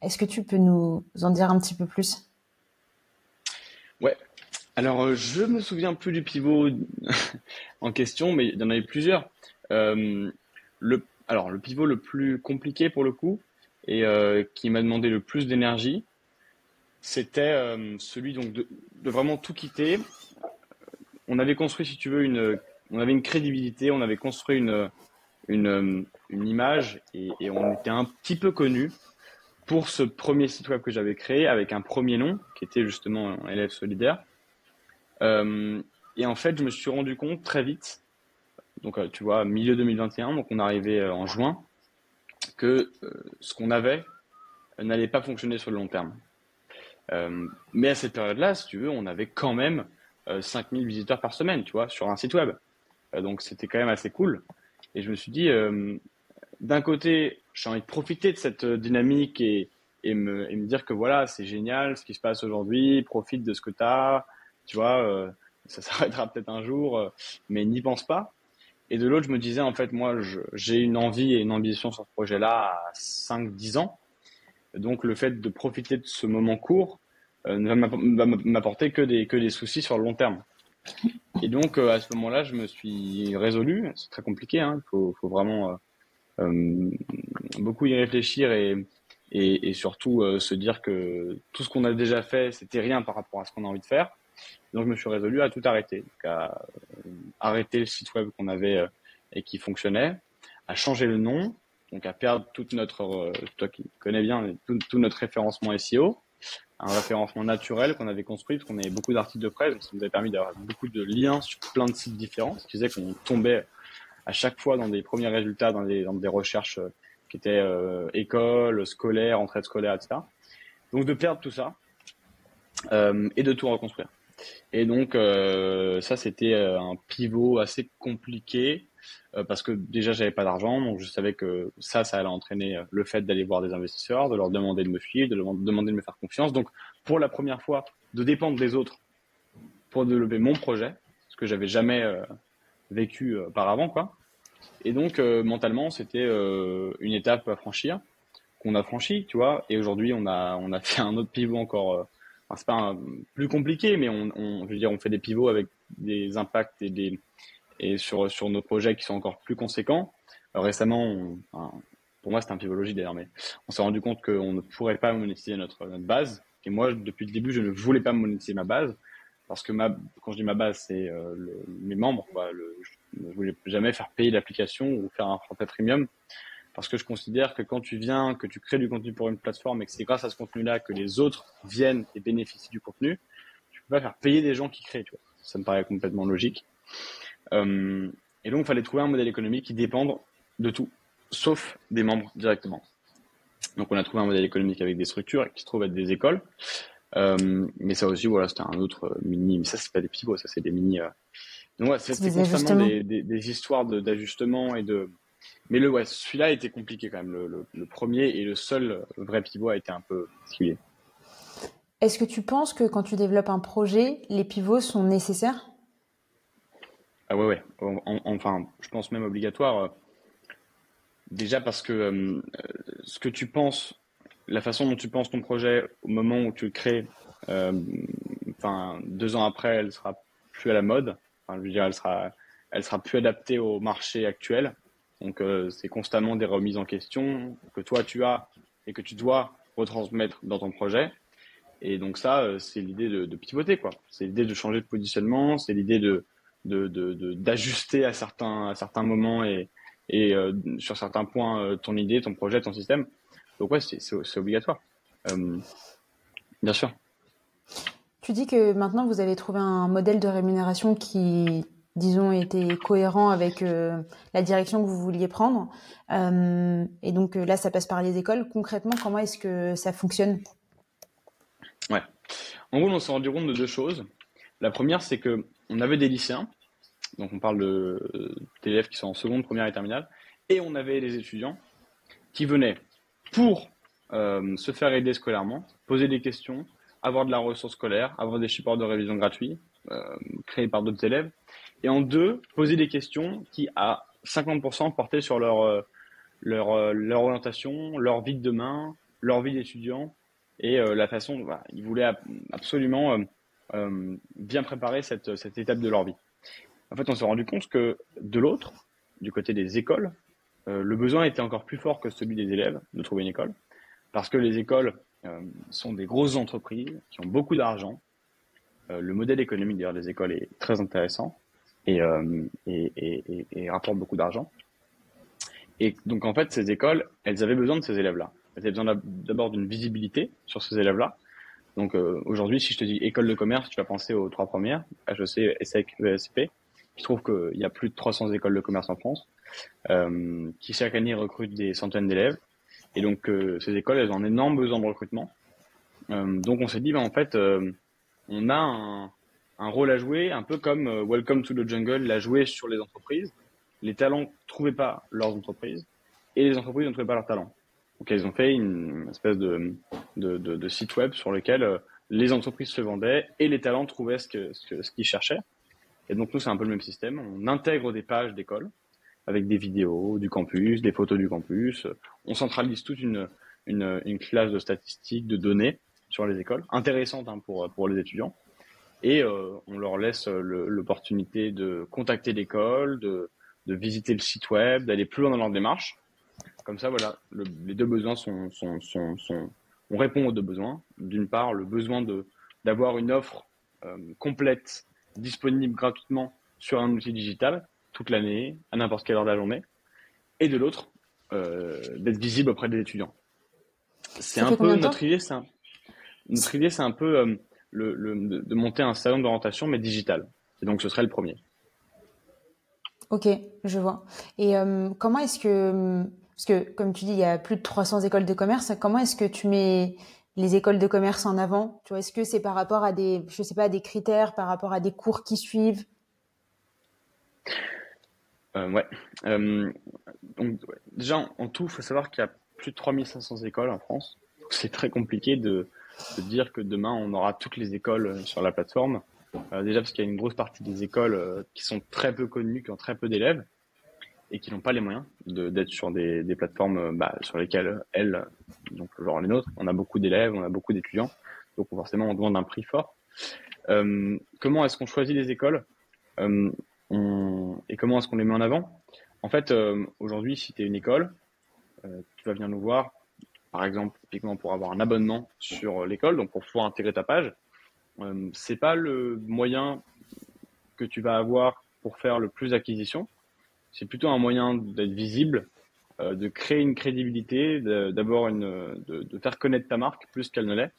Est-ce que tu peux nous en dire un petit peu plus? Ouais. Alors, euh, je me souviens plus du pivot en question, mais il y en avait plusieurs. Euh, le, alors, le pivot le plus compliqué pour le coup et qui m'a demandé le plus d'énergie, c'était celui donc de vraiment tout quitter. On avait construit, si tu veux, une on avait une crédibilité, on avait construit une, image et, on était un petit peu connu pour ce premier site web que j'avais créé avec un premier nom qui était justement élève solidaire. Euh, et en fait, je me suis rendu compte très vite, donc euh, tu vois, milieu 2021, donc on arrivait euh, en juin, que ce qu'on avait n'allait pas fonctionner sur le long terme. Mais à cette période-là, si tu veux, on avait quand même 5000 visiteurs par semaine, tu vois, sur un site web. Euh, donc c'était quand même assez cool. Et je me suis dit, euh, d'un côté, j'ai envie de profiter de cette euh, dynamique et, et, me, et me dire que voilà, c'est génial ce qui se passe aujourd'hui, profite de ce que tu as, tu vois, ça s'arrêtera peut-être un jour, mais n'y pense pas. Et de l'autre, je me disais, en fait, moi, j'ai une envie et une ambition sur ce projet-là à 5-10 ans. Donc, le fait de profiter de ce moment court ne va m'apporter que des, que des soucis sur le long terme. Et donc, euh, à ce moment-là, je me suis résolu. C'est très compliqué. Hein. Il faut, faut, vraiment euh, euh, beaucoup y réfléchir et, surtout se dire que tout ce qu'on a déjà fait, c'était rien par rapport à ce qu'on a envie de faire. Donc, je me suis résolu à tout arrêter. À arrêter le site web qu'on avait et qui fonctionnait, à changer le nom, donc à perdre toute notre, toi qui connais bien, tout notre référencement SEO, un référencement naturel qu'on avait construit, parce qu'on avait beaucoup d'articles de presse, donc ça nous avait permis d'avoir beaucoup de liens sur plein de sites différents, ce qui faisait qu'on tombait à chaque fois dans des premiers résultats, dans des, dans des recherches euh, qui étaient euh, école, scolaire, entraide scolaire, etc. Donc de perdre tout ça euh, et de tout reconstruire. Et donc euh, ça c'était un pivot assez compliqué parce que déjà j'avais pas d'argent, donc je savais que ça, ça allait entraîner euh, le fait d'aller voir des investisseurs, de leur demander de me suivre, de leur demander de me faire confiance. Donc pour la première fois, de dépendre des autres pour développer mon projet, ce que j'avais jamais euh, vécu auparavant, quoi. Et donc, mentalement, c'était une étape à franchir qu'on a franchi, tu vois. Et aujourd'hui, on a, on a fait un autre pivot encore. Enfin, c'est pas plus compliqué, mais on, je veux dire, on fait des pivots avec des impacts et des et sur sur nos projets qui sont encore plus conséquents. récemment, pour moi, c'est un pivot d'ailleurs, mais on s'est rendu compte qu'on ne pourrait pas monétiser notre, base. Et moi, depuis le début, je ne voulais pas monétiser ma base parce que ma, quand je dis ma base, c'est euh, mes membres. Le, je ne voulais jamais faire payer l'application ou faire un forfait premium parce que je considère que quand tu viens, que tu crées du contenu pour une plateforme et que c'est grâce à ce contenu-là que les autres viennent et bénéficient du contenu, tu peux pas faire payer des gens qui créent. Tu vois. Ça me paraît complètement logique. Euh, et donc, il fallait trouver un modèle économique qui dépende de tout, sauf des membres directement. Donc, on a trouvé un modèle économique avec des structures qui se trouvent être des écoles. Euh, mais ça aussi, voilà, c'était un autre mini. Mais ça, c'est pas des pivots, ça, c'est des mini. Euh... Donc, ouais, c'est constamment des, des, des, histoires d'ajustement et de mais le, ouais, celui-là était compliqué quand même. Le, le, premier et le seul vrai pivot a été un peu particulier. Est-ce que tu penses que quand tu développes un projet, les pivots sont nécessaires? Ah ouais, ouais. enfin, je pense même obligatoire. Euh, déjà parce que euh, ce que tu penses, la façon dont tu penses ton projet au moment où tu le crées, euh, deux ans après, elle sera plus à la mode. Enfin, je veux dire, elle sera, elle sera plus adaptée au marché actuel. Donc euh, c'est constamment des remises en question que toi tu as et que tu dois retransmettre dans ton projet. Et donc ça, euh, c'est l'idée de, de, pivoter quoi. C'est l'idée de changer de positionnement, c'est l'idée de d'ajuster de, de, à certains à certains moments et, et euh, sur certains points ton idée, ton projet, ton système. Donc ouais, c'est obligatoire. bien sûr. Tu dis que maintenant vous avez trouvé un modèle de rémunération qui disons, été cohérent avec euh, la direction que vous vouliez prendre. Euh, et donc euh, là, ça passe par les écoles. Concrètement, comment est-ce que ça fonctionne? Ouais. En gros, on s'est rendu compte de deux choses. La première, c'est que on avait des lycéens, donc on parle de d'élèves qui sont en seconde, première et terminale, et on avait des étudiants qui venaient pour se faire aider scolairement, poser des questions, avoir de la ressource scolaire, avoir des supports de révision gratuits créés par d'autres élèves, et en deux, poser des questions qui, à 50%, portaient sur leur, euh, leur, euh, orientation, leur vie de demain, leur vie d'étudiant. Et euh, la façon, bah, ils voulaient absolument bien préparer cette, cette étape de leur vie. En fait, on s'est rendu compte que de l'autre, du côté des écoles, le besoin était encore plus fort que celui des élèves de trouver une école, parce que les écoles sont des grosses entreprises qui ont beaucoup d'argent. le modèle économique d'ailleurs des écoles est très intéressant et, euh, rapportent beaucoup d'argent. Et donc en fait, ces écoles, elles avaient besoin de ces élèves-là. Elles avaient besoin d'abord d'une visibilité sur ces élèves-là. Donc euh, aujourd'hui, si je te dis école de commerce, tu vas penser aux trois premières, HEC, ESSEC, ESP. Je trouve qu'il y a plus de 300 écoles de commerce en France euh, qui chaque année recrutent des centaines d'élèves. Et donc euh, ces écoles, elles ont un énorme besoin de recrutement. Euh, donc on s'est dit, ben, en fait, on a un, rôle à jouer, un peu comme Welcome to the Jungle l'a joué sur les entreprises. Les talents ne trouvaient pas leurs entreprises et les entreprises ne trouvaient pas leurs talents. Donc ils ont fait une espèce de, de, de, site web sur lequel les entreprises se vendaient et les talents trouvaient ce qu'ils ce, ce qu'ils cherchaient. Et donc nous, c'est un peu le même système. On intègre des pages d'école avec des vidéos du campus, des photos du campus. On centralise toute une, une, une classe de statistiques, de données sur les écoles, intéressantes hein, pour, pour les étudiants et euh, on leur laisse euh, l'opportunité de contacter l'école, de, de, visiter le site web, d'aller plus loin dans leur démarche. Comme ça, voilà, le, les deux besoins sont, sont, sont, sont, on répond aux deux besoins. D'une part, le besoin de d'avoir une offre euh, complète, disponible gratuitement sur un outil digital toute l'année, à n'importe quelle heure de la journée, et de l'autre, euh, d'être visible auprès des étudiants. C'est un peu notre idée, c'est notre idée, c'est un peu le, de monter un salon d'orientation, mais digital. Et donc, ce serait le premier. Ok, je vois. Et euh, comment est-ce que, parce que comme tu dis, il y a plus de 300 écoles de commerce, comment est-ce que tu mets les écoles de commerce en avant Tu vois, est-ce que c'est par rapport à des, je sais pas, des critères, par rapport à des cours qui suivent? Euh, Ouais. Euh, déjà, en, tout, il faut savoir qu'il y a plus de 3500 écoles en France. C'est très compliqué de, dire que demain on aura toutes les écoles euh, sur la plateforme. Euh, déjà parce qu'il y a une grosse partie des écoles qui sont très peu connues, qui ont très peu d'élèves. Et qui n'ont pas les moyens d'être sur des, plateformes bah, sur lesquelles elles, donc genre les nôtres, on a beaucoup d'élèves, on a beaucoup d'étudiants, donc forcément on demande un prix fort. Euh, comment est-ce qu'on choisit les écoles euh, et comment est-ce qu'on les met en avant? En fait, euh, aujourd'hui, si tu es une école, tu vas venir nous voir, par exemple, typiquement pour avoir un abonnement sur l'école, donc pour pouvoir intégrer ta page. Euh, c'est pas le moyen que tu vas avoir pour faire le plus d'acquisition. C'est plutôt un moyen d'être visible, de créer une crédibilité, une, de, de, faire connaître ta marque plus qu'elle ne l'est.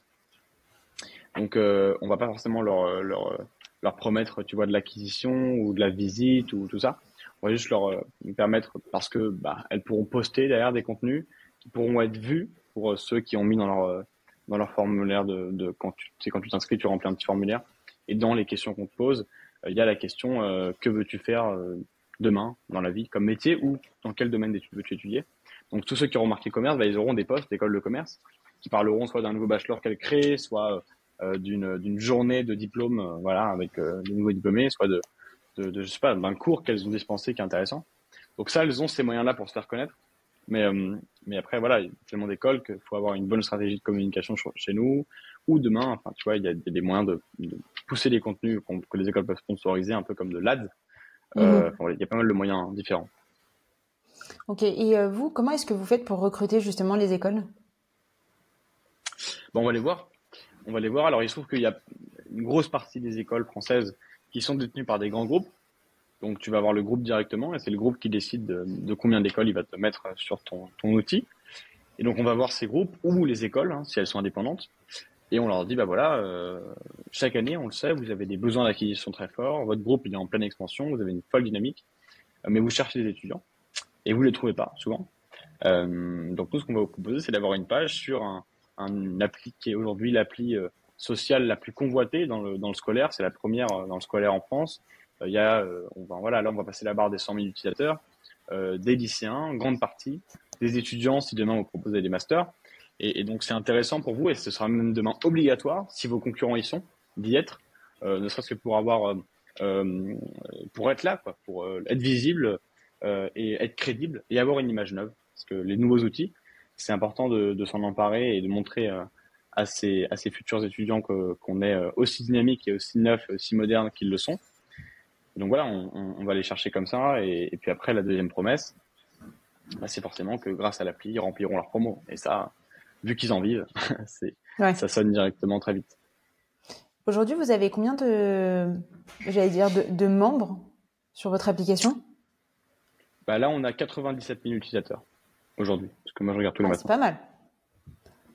Donc, euh, on va pas forcément leur, leur, leur promettre, tu vois, de l'acquisition ou de la visite ou tout ça. On va juste leur euh, permettre parce que bah, elles pourront poster derrière des contenus qui pourront être vus pour euh, ceux qui ont mis dans leur euh, dans leur formulaire de, de quand tu sais quand tu t'inscris, tu remplis un petit formulaire et dans les questions qu'on te pose, il y a la question que veux-tu faire demain dans la vie comme métier ou dans quel domaine d'études veux-tu étudier. Donc tous ceux qui auront marqué commerce, bah, ils auront des postes d'école de commerce qui parleront soit d'un nouveau bachelor qu'elle crée, soit euh, d'une d'une journée de diplôme, euh, voilà, avec euh, nouveaux diplômés, soit de, je sais pas, d'un cours qu'elles ont dispensé qui est intéressant. Donc ça, elles ont ces moyens-là pour se faire connaître. Mais, mais après, voilà, il y a tellement d'écoles qu'il faut avoir une bonne stratégie de communication chez nous. Ou demain, tu vois, il y a, des moyens de, de pousser les contenus que les écoles peuvent sponsoriser, un peu comme de l'AD. Euh, mhm. il y a pas mal de moyens différents. Ok. Et vous, comment est-ce que vous faites pour recruter justement les écoles? Bon, on va les voir on va les voir. Alors, il se trouve qu'il y a une grosse partie des écoles françaises qui sont détenues par des grands groupes. Donc, tu vas avoir le groupe directement et c'est le groupe qui décide de, combien d'écoles il va te mettre sur ton, outil. Et donc, on va voir ces groupes ou les écoles, hein, si elles sont indépendantes. Et on leur dit, bah voilà, euh, chaque année, on le sait, vous avez des besoins d'acquisition très forts. Votre groupe, il est en pleine expansion. Vous avez une folle dynamique. Euh, mais vous cherchez des étudiants et vous les trouvez pas, souvent. Euh, donc, tout ce qu'on va vous proposer, c'est d'avoir une page sur un, un appli qui est aujourd'hui l'appli euh, sociale la plus convoitée dans le, dans le scolaire. C'est la première euh, dans le scolaire en France. Euh, il y a, on va, voilà, là on va passer la barre des 100 000 utilisateurs, des lycéens, grande partie, des étudiants si demain vous proposez des masters. Et, donc c'est intéressant pour vous et ce sera même demain obligatoire si vos concurrents y sont d'y être, ne serait-ce que pour avoir, pour être là, quoi, pour être visible et être crédible et avoir une image neuve. Parce que les nouveaux outils, c'est important de, s'en emparer et de montrer euh, à ces, futurs étudiants qu'on est euh, aussi dynamique et aussi neuf, aussi moderne qu'ils le sont. Donc voilà, on, va les chercher comme ça. Et, et puis après, la deuxième promesse, bah, c'est forcément que grâce à l'appli, ils rempliront leur promo. Et ça, vu qu'ils en vivent, c'est, ça sonne directement très vite. Aujourd'hui, vous avez combien de, j'allais dire, de, de, membres sur votre application? Bah Là, on a 97 000 utilisateurs aujourd'hui. Parce que moi, je regarde tous les ah, matins. C'est pas mal.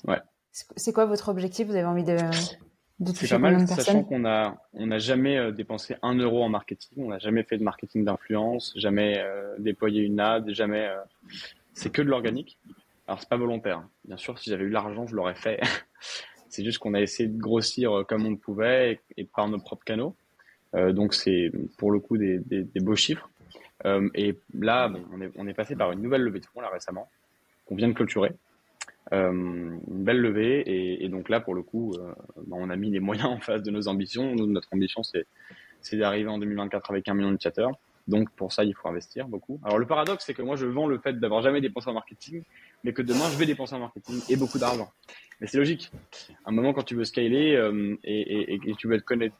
Ouais. C'est quoi votre objectif? Vous avez envie de, de toucher pas mal, sachant qu'on a, on n'a jamais euh, dépensé un euro en marketing, on n'a jamais fait de marketing d'influence, jamais euh, déployé une ad, jamais. Euh, c'est que de l'organique. Alors c'est pas volontaire. Hein. Bien sûr, si j'avais eu l'argent, je l'aurais fait. c'est juste qu'on a essayé de grossir comme on pouvait et, par nos propres canaux. donc c'est pour le coup des, beaux chiffres. Euh, et là, on, est, passé par une nouvelle levée de fonds là récemment, qu'on vient de clôturer. Euh, une belle levée et, donc là pour le coup euh, ben, on a mis les moyens en face de nos ambitions notre ambition c'est d'arriver en 2024 avec un million d'utilisateurs donc pour ça il faut investir beaucoup alors le paradoxe c'est que moi je vends le fait d'avoir jamais dépensé en marketing mais que demain je vais dépenser en marketing et beaucoup d'argent mais c'est logique à un moment quand tu veux scaler euh, et, et, et, tu veux être connu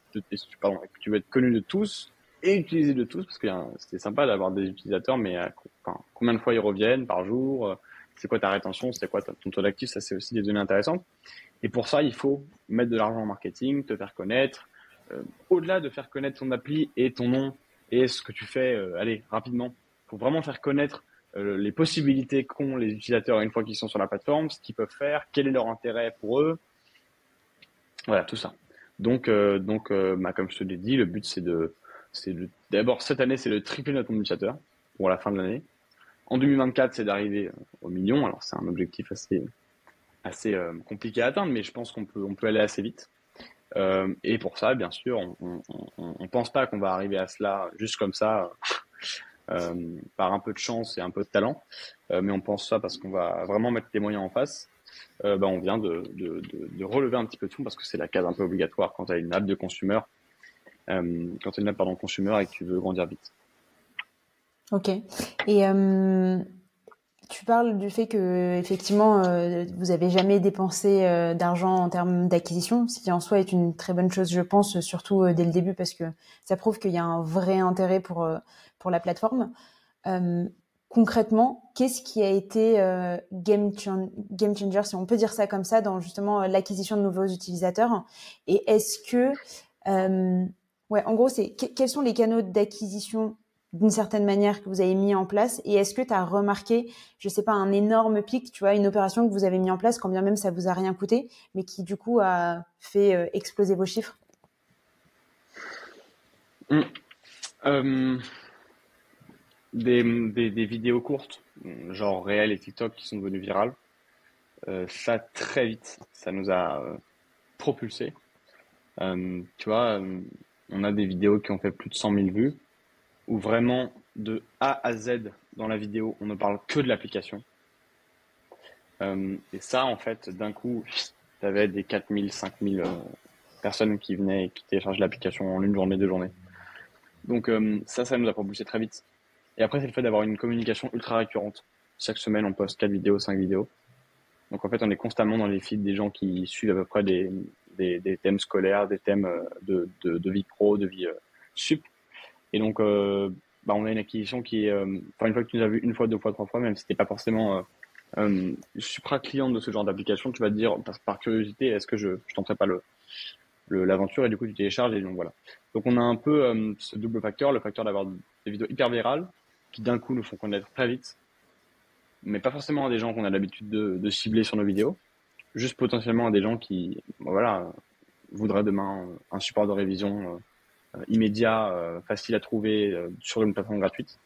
de, tous et utilisé de tous parce que hein, c'était sympa d'avoir des utilisateurs, mais euh, combien de fois ils reviennent par jour euh, C'est quoi ta rétention C'est quoi ton taux d'actif Ça, c'est aussi des données intéressantes. Et pour ça, il faut mettre de l'argent en marketing, te faire connaître. Au-delà de faire connaître ton appli et ton nom et ce que tu fais, allez, rapidement, faut vraiment faire connaître les possibilités qu'ont les utilisateurs une fois qu'ils sont sur la plateforme, ce qu'ils peuvent faire, quel est leur intérêt pour eux. Voilà, tout ça. Donc, donc bah, comme je te l'ai dit, le but, c'est de d'abord cette année, c'est de tripler notre nombre pour la fin de l'année. En 2024, c'est d'arriver euh, au million. Alors c'est un objectif assez assez euh, compliqué à atteindre, mais je pense qu'on peut on peut aller assez vite. Euh, et pour ça, bien sûr, on, on, pense pas qu'on va arriver à cela juste comme ça, par un peu de chance et un peu de talent, mais on pense ça parce qu'on va vraiment mettre des moyens en face. bah, on vient de, relever un petit peu fonds parce que c'est la case un peu obligatoire quand tu as une app de consumer euh, quand tu es une pardon, consumer et que tu veux grandir vite. Ok. Et tu parles du fait que effectivement euh, vous avez jamais dépensé euh, d'argent en termes d'acquisition, ce qui en soi est une très bonne chose, je pense, surtout euh, dès le début parce que ça prouve qu'il y a un vrai intérêt pour pour la plateforme. concrètement, qu'est-ce qui a été game, changer, si on peut dire ça comme ça, dans justement l'acquisition de nouveaux utilisateurs? Et est-ce que ouais, en gros, c'est quels sont les canaux d'acquisition d'une certaine manière que vous avez mis en place Et est-ce que tu as remarqué, je sais pas, un énorme pic, tu vois, une opération que vous avez mis en place, quand bien même ça vous a rien coûté, mais qui du coup a fait euh, exploser vos chiffres? Mmh. euh, des, des, vidéos courtes, genre réel et TikTok, qui sont devenues virales. Euh, ça très vite, ça nous a propulsé. tu vois, on a des vidéos qui ont fait plus de 100 000 vues où vraiment de A à Z dans la vidéo, on ne parle que de l'application. Euh, et ça, en fait, d'un coup, tu avais des 4000, 5000 euh, personnes qui venaient et qui téléchargeaient l'application en une journée, deux journées. Donc euh, ça, ça nous a propulsé très vite. Et après, c'est le fait d'avoir une communication ultra récurrente. Chaque semaine, on poste 4 vidéos, 5 vidéos. Donc en fait, on est constamment dans les feeds des gens qui suivent à peu près des, des, thèmes scolaires, des thèmes de, de, de vie pro, de vie sup. Et donc, euh, bah, on a une acquisition qui est, euh, une fois que tu nous as vu une fois, deux fois, trois fois, même si t'es pas forcément euh, supra client de ce genre d'application, tu vas te dire par, curiosité, est-ce que je, je tenterai pas le l'aventure? Et du coup tu télécharges et donc voilà. Donc on a un peu ce double facteur, le facteur d'avoir des vidéos hyper virales qui d'un coup nous font connaître très vite, mais pas forcément à des gens qu'on a l'habitude de, de, cibler sur nos vidéos, juste potentiellement à des gens qui, voilà, voudraient demain un support de révision euh, immédiat, euh, facile à trouver euh, sur une plateforme gratuite.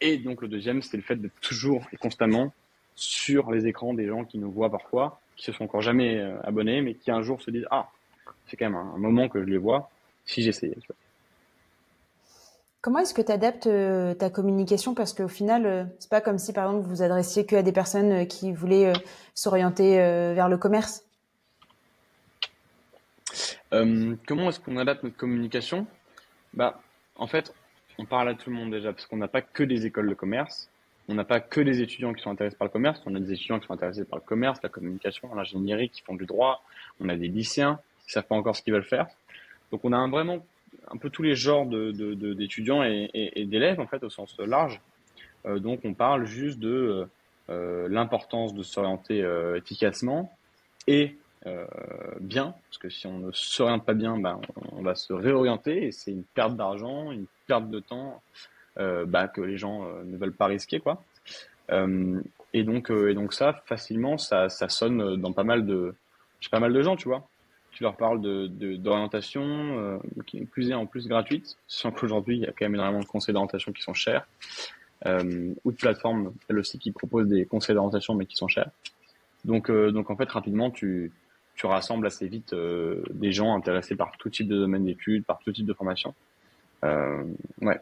et donc le deuxième, c'est le fait d'être toujours et constamment sur les écrans des gens qui nous voient parfois, qui se sont encore jamais abonnés, mais qui un jour se disent ah c'est quand même un, moment que je les vois si j'essayais. Comment est-ce que tu adaptes ta communication? Parce qu'au final, c'est pas comme si, par exemple, vous vous adressiez que à des personnes qui voulaient s'orienter vers le commerce. Euh, comment est-ce qu'on adapte notre communication? Bah, en fait, on parle à tout le monde déjà, parce qu'on n'a pas que des écoles de commerce, on n'a pas que des étudiants qui sont intéressés par le commerce, on a des étudiants qui sont intéressés par le commerce, la communication, l'ingénierie, qui font du droit, on a des lycéens qui savent pas encore ce qu'ils veulent faire. Donc on a vraiment un peu tous les genres d'étudiants et, d'élèves en fait au sens large. Euh, donc on parle juste de euh, l'importance de s'orienter efficacement et euh, bien, parce que si on ne s'oriente pas bien, ben, on, va se réorienter et c'est une perte d'argent, une perte de temps euh, bah, que les gens euh, ne veulent pas risquer, quoi. et donc, et donc ça, facilement, ça, sonne dans pas mal de, chez pas mal de gens, tu vois tu leur parles de d'orientation qui est plus et en plus gratuite, sans qu'aujourd'hui il y a quand même énormément de conseils d'orientation qui sont chers, ou de plateformes elles aussi qui proposent des conseils d'orientation mais qui sont chers. Donc donc en fait rapidement tu tu rassembles assez vite euh, des gens intéressés par tout type de domaine d'études, par tout type de formation. Euh, ouais.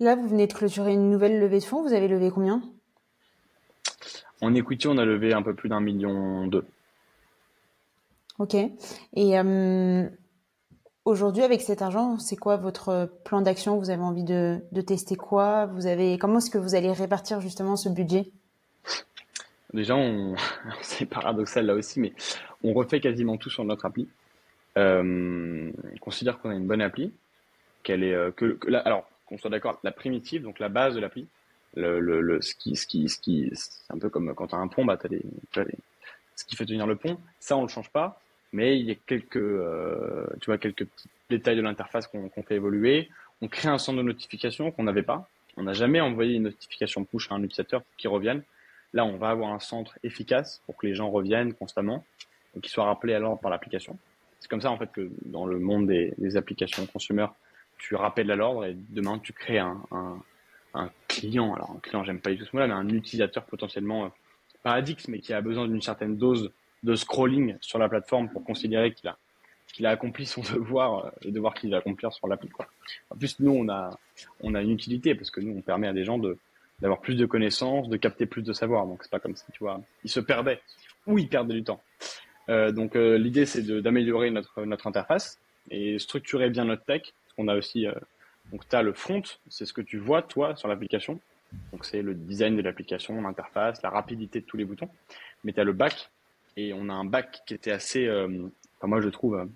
Là, vous venez de clôturer une nouvelle levée de fonds. Vous avez levé combien? En equity, on a levé un peu plus d'un million deux. Ok. Et euh, aujourd'hui, avec cet argent, c'est quoi votre plan d'action? Vous avez envie de, de tester quoi? Vous avez comment est-ce que vous allez répartir justement ce budget? Déjà, on... c'est paradoxal là aussi, mais on refait quasiment tout sur notre appli. Euh, on considère qu'on a une bonne appli, qu'elle est euh, que, alors qu'on soit d'accord, la primitive, donc la base de l'appli, le, ce c'est un peu comme quand tu as un pont, bah ce qui fait tenir le pont. Ça, on le change pas, mais il y a quelques, euh, tu vois, quelques petits détails de l'interface qu'on fait évoluer. On crée un centre de notification qu'on n'avait pas. On n'a jamais envoyé une notification push à un utilisateur qui revienne. Là, on va avoir un centre efficace pour que les gens reviennent constamment et qu'ils soient rappelés à l'ordre par l'application. C'est comme ça, en fait, que dans le monde des, applications consumer, tu rappelles à l'ordre et demain, tu crées un, client. Alors, un client, j'aime pas du tout ce mot-là, mais un utilisateur potentiellement, euh, mais qui a besoin d'une certaine dose de scrolling sur la plateforme pour considérer qu'il a accompli son devoir, euh, le devoir qu'il va accomplir sur l'appli. En plus, nous, on a, on a une utilité parce que nous, on permet à des gens de, d'avoir plus de connaissances, de capter plus de savoir. Donc c'est pas comme si tu vois, ils se perdaient ou ils perdaient du temps. Euh, donc euh, l'idée c'est d'améliorer notre notre interface et structurer bien notre tech. On a aussi euh, Donc, tu as le front, c'est ce que tu vois, toi, sur l'application. Donc, c'est le design de l'application, l'interface, la rapidité de tous les boutons. Mais tu as le back, et on a un back qui était assez, enfin, moi, je trouve,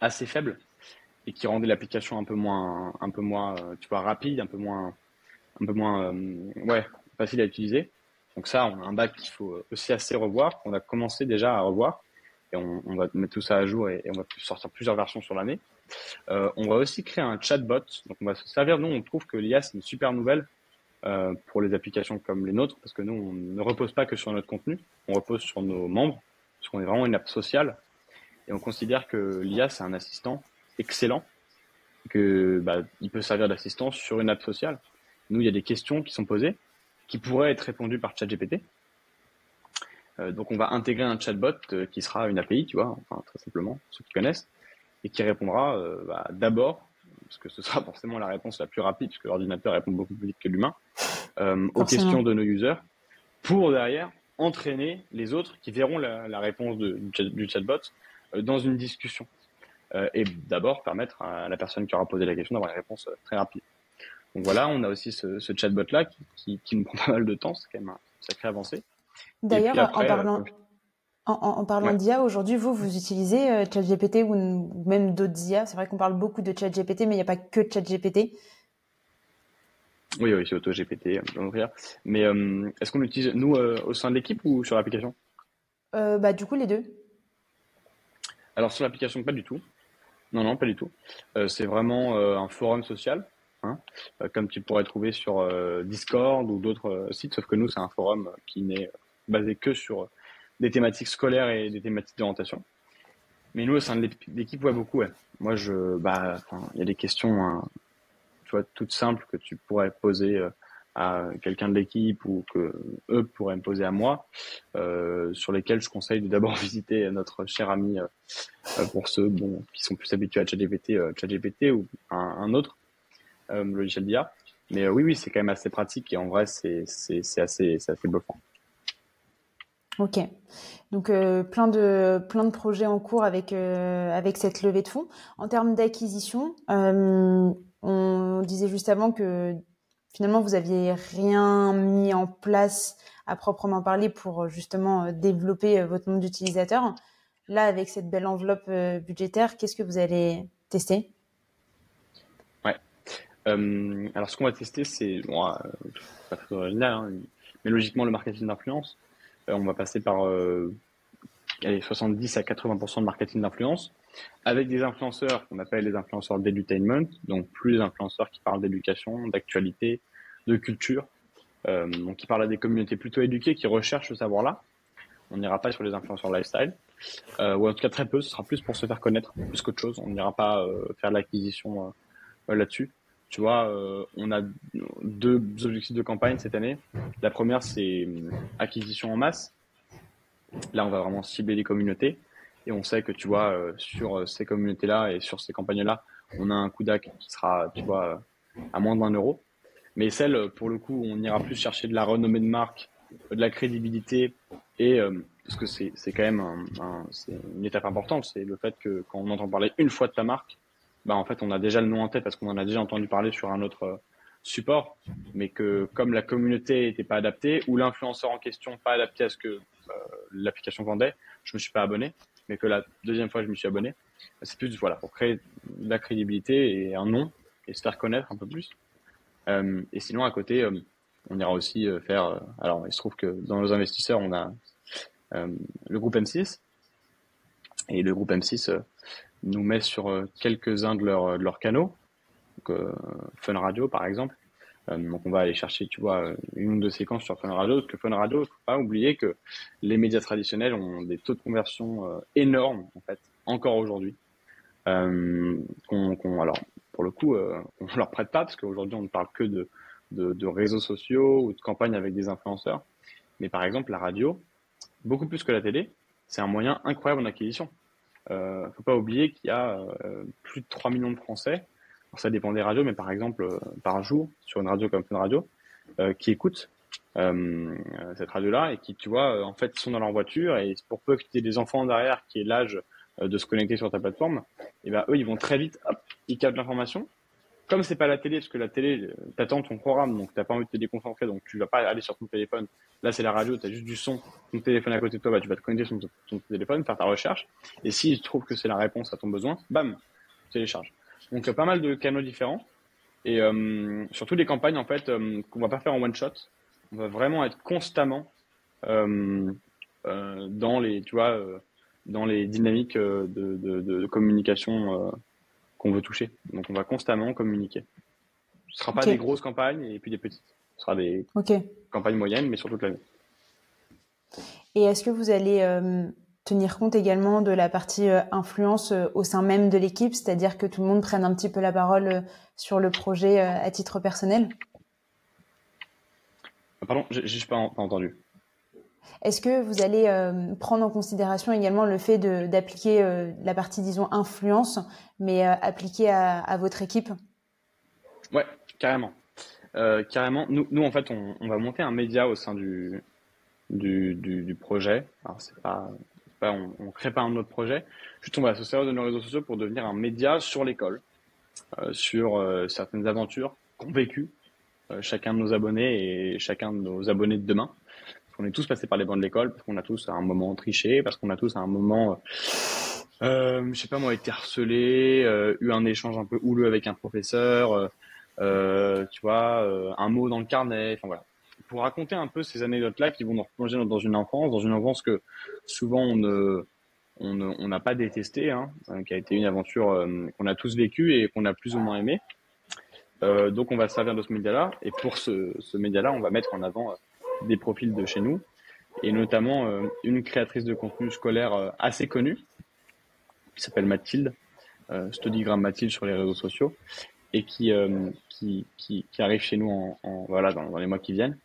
assez faible, et qui rendait l'application un peu moins, un peu moins, tu vois, rapide, un peu moins, un peu moins, ouais, facile à utiliser. Donc ça, on a un bac qu'il faut aussi assez revoir, qu'on a commencé déjà à revoir, et on, va mettre tout ça à jour et, et on va sortir plusieurs versions sur l'année. Euh, on va aussi créer un chatbot. Donc on va se servir. Nous, on trouve que l'IA c'est une super nouvelle euh, pour les applications comme les nôtres parce que nous, on ne repose pas que sur notre contenu, on repose sur nos membres parce qu'on est vraiment une app sociale et on considère que l'IA c'est un assistant excellent que bah, il peut servir d'assistant sur une app sociale. Nous, il y a des questions qui sont posées qui pourraient être répondues par ChatGPT. Euh, donc on va intégrer un chatbot euh, qui sera une API, tu vois, enfin très simplement, ceux qui connaissent, et qui répondra euh, bah, d'abord, parce que ce sera forcément la réponse la plus rapide, puisque l'ordinateur répond beaucoup plus vite que l'humain, aux questions de nos users, pour derrière entraîner les autres qui verront la, la réponse de, du, chat, du, chatbot dans une discussion. Et d'abord permettre à la personne qui aura posé la question d'avoir une réponse très rapide. Donc voilà, on a aussi ce, ce chatbot-là qui, qui, qui, nous prend pas mal de temps, c'est quand même un sacré avancé. D'ailleurs, en parlant, en, en, parlant ouais. d'IA, aujourd'hui, vous, vous utilisez euh, ChatGPT ou, ou même d'autres IA. C'est vrai qu'on parle beaucoup de ChatGPT, mais il n'y a pas que ChatGPT. Oui, oui, c'est AutoGPT, euh, Mais euh, est-ce qu'on l'utilise, nous, euh, au sein de l'équipe ou sur l'application? Euh, bah, Du coup, les deux. Alors, sur l'application, pas du tout. Non, non, pas du tout. Euh, c'est vraiment un forum social, hein, comme tu pourrais trouver sur Discord ou d'autres sites, sauf que nous, c'est un forum qui n'est basé que sur des thématiques scolaires et des thématiques d'orientation. Mais nous, au sein de l'équipe, ouais, beaucoup, ouais. Moi, bah, il y a des questions, hein, tu vois, toutes simples que tu pourrais poser euh, à quelqu'un de l'équipe ou que eux pourraient me poser à moi, euh, sur lesquelles je conseille de d'abord visiter notre cher ami, euh, pour ceux, qui sont plus habitués à ChatGPT, euh, ChatGPT ou un autre euh, logiciel d'IA. Mais oui, oui, c'est quand même assez pratique et en vrai, c'est, assez, assez bluffant. Ok, donc euh, plein de plein de projets en cours avec euh, avec cette levée de fonds. En termes d'acquisition, euh, on disait juste avant que finalement vous aviez rien mis en place à proprement parler pour justement développer votre nombre d'utilisateurs. Là, avec cette belle enveloppe budgétaire, qu'est-ce que vous allez tester? Alors ce qu'on va tester, c'est bon, pas très original, hein, mais logiquement le marketing d'influence. Euh, on va passer par euh, allez, 70 à 80% de marketing d'influence avec des influenceurs qu'on appelle les influenceurs d'edutainment, donc plus les influenceurs qui parlent d'éducation, d'actualité, de culture, euh, donc qui parlent à des communautés plutôt éduquées qui recherchent ce savoir-là. On n'ira pas sur les influenceurs lifestyle, euh, ou en tout cas très peu, ce sera plus pour se faire connaître, plus qu'autre chose. On n'ira pas euh, faire l'acquisition euh, là-dessus. Tu vois, euh, on a deux objectifs de campagne cette année. La première, c'est acquisition en masse. Là, on va vraiment cibler les communautés. Et on sait que, tu vois, euh, sur ces communautés-là et sur ces campagnes-là, on a un coup d'acte qui sera, tu vois, à moins de 20 euros. Mais celle, pour le coup, on ira plus chercher de la renommée de marque, de la crédibilité et euh, parce que c'est quand même un, un, une étape importante, c'est le fait que quand on entend parler une fois de ta marque, bah en fait on a déjà le nom en tête parce qu'on en a déjà entendu parler sur un autre euh, support, mais que comme la communauté n'était pas adaptée ou l'influenceur en question pas adapté à ce que euh, l'application vendait, je me suis pas abonné, mais que la deuxième fois je me suis abonné. C'est plus voilà pour créer de la crédibilité et un nom et se faire connaître un peu plus. Euh, et sinon à côté, on ira aussi faire. Alors il se trouve que dans nos investisseurs on a le groupe M6 et le groupe M6 nous met sur euh, quelques-uns de leurs de leurs canaux, donc, euh, Fun Radio par exemple. Euh, donc on va aller chercher, tu vois, une ou deux séquences sur Fun Radio, parce que Fun Radio, faut pas oublier que les médias traditionnels ont des taux de conversion énormes en fait, encore aujourd'hui. Alors pour le coup, on leur prête pas parce qu'aujourd'hui on ne parle que de, de, de, réseaux sociaux ou de campagnes avec des influenceurs. Mais par exemple, la radio, beaucoup plus que la télé, c'est un moyen incroyable d'acquisition. Euh, faut pas oublier qu'il y a euh, plus de 3 millions de Français. Alors, ça dépend des radios, mais par exemple, euh, par jour, sur une radio comme Fun Radio, qui écoutent euh, cette radio-là et qui, tu vois, en fait, sont dans leur voiture et pour peu que tu aies des enfants derrière qui aient l'âge de se connecter sur ta plateforme, et ben eux, ils vont très vite, hop, ils captent l'information comme c'est pas la télé, parce que la télé, t'attends ton programme, donc t'as pas envie de te déconcentrer, donc tu vas pas aller sur ton téléphone. Là, c'est la radio, tu as juste du son, ton téléphone à côté de toi, bah, tu vas te connecter sur ton, téléphone, faire ta recherche. Et s'il trouve que c'est la réponse à ton besoin, bam, télécharge. Donc, il y a pas mal de canaux différents. Et euh, surtout des campagnes, en fait, euh, qu'on va pas faire en one shot. On va vraiment être constamment euh, euh dans les, tu vois, euh, dans les dynamiques de communication qu'on veut toucher. Donc, on va constamment communiquer. Ce sera pas des grosses campagnes et puis des petites. Ce sera des campagnes moyennes, mais sur toute l'année. Et est-ce que vous allez euh, tenir compte également de la partie euh, influence euh, au sein même de l'équipe, c'est-à-dire que tout le monde prenne un petit peu la parole sur le projet à titre personnel? Pardon, je n'ai pas, entendu. Est-ce que vous allez prendre en considération également le fait d'appliquer la partie, disons, influence, mais appliquée à, votre équipe? Ouais, carrément. Euh, carrément, nous, nous, en fait, on, on, va monter un média au sein du, du, du, projet. Alors, c'est pas, on, on crée pas un autre projet. Juste, on va se servir de nos réseaux sociaux pour devenir un média sur l'école, euh, sur euh, certaines aventures qu'ont vécues euh, chacun de nos abonnés et chacun de nos abonnés de demain. Qu'on est tous passés par les bancs de l'école, parce qu'on a tous à un moment triché, parce qu'on a tous à un moment euh, je sais pas moi, été harcelé, euh, eu un échange un peu houleux avec un professeur, euh, tu vois, euh, un mot dans le carnet, enfin voilà. Pour raconter un peu ces anecdotes-là qui vont nous replonger dans une enfance, dans une enfance que souvent on ne on n'a pas détesté, hein, euh, qui a été une aventure qu'on a tous vécue et qu'on a plus ou moins aimé. Euh, donc on va se servir de ce média-là et pour ce média-là, on va mettre en avant des profils de chez nous et notamment une créatrice de contenu scolaire assez connue qui s'appelle Mathilde, euh, Mathilde sur les réseaux sociaux et qui, qui, qui, qui, arrive chez nous en, en voilà, dans, les mois qui viennent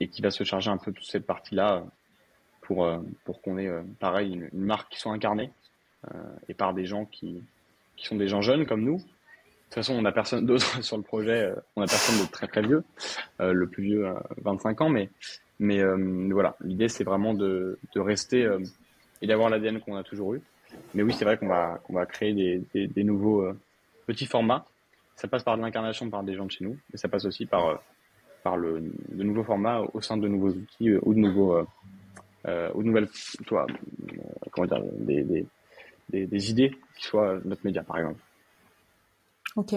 et qui va se charger un peu de toute cette partie-là pour, euh, pour qu'on ait, euh, pareil, une, une, marque qui soit incarnée euh, et par des gens qui, qui sont des gens jeunes comme nous. De toute façon, on n'a personne d'autre sur le projet, on n'a personne de très très vieux, le plus vieux, 25 ans, mais, mais voilà, l'idée c'est vraiment de, de rester et d'avoir l'ADN qu'on a toujours eu. Mais oui, c'est vrai qu'on va, qu'on va créer des, des, des nouveaux petits formats ça passe par l'incarnation par des gens de chez nous, mais ça passe aussi par, euh, par le, de nouveaux formats au sein de nouveaux outils euh, ou de nouveaux euh, ou de nouvelles toi, comment dire, des, des, idées qui soient notre média, par exemple. Ok.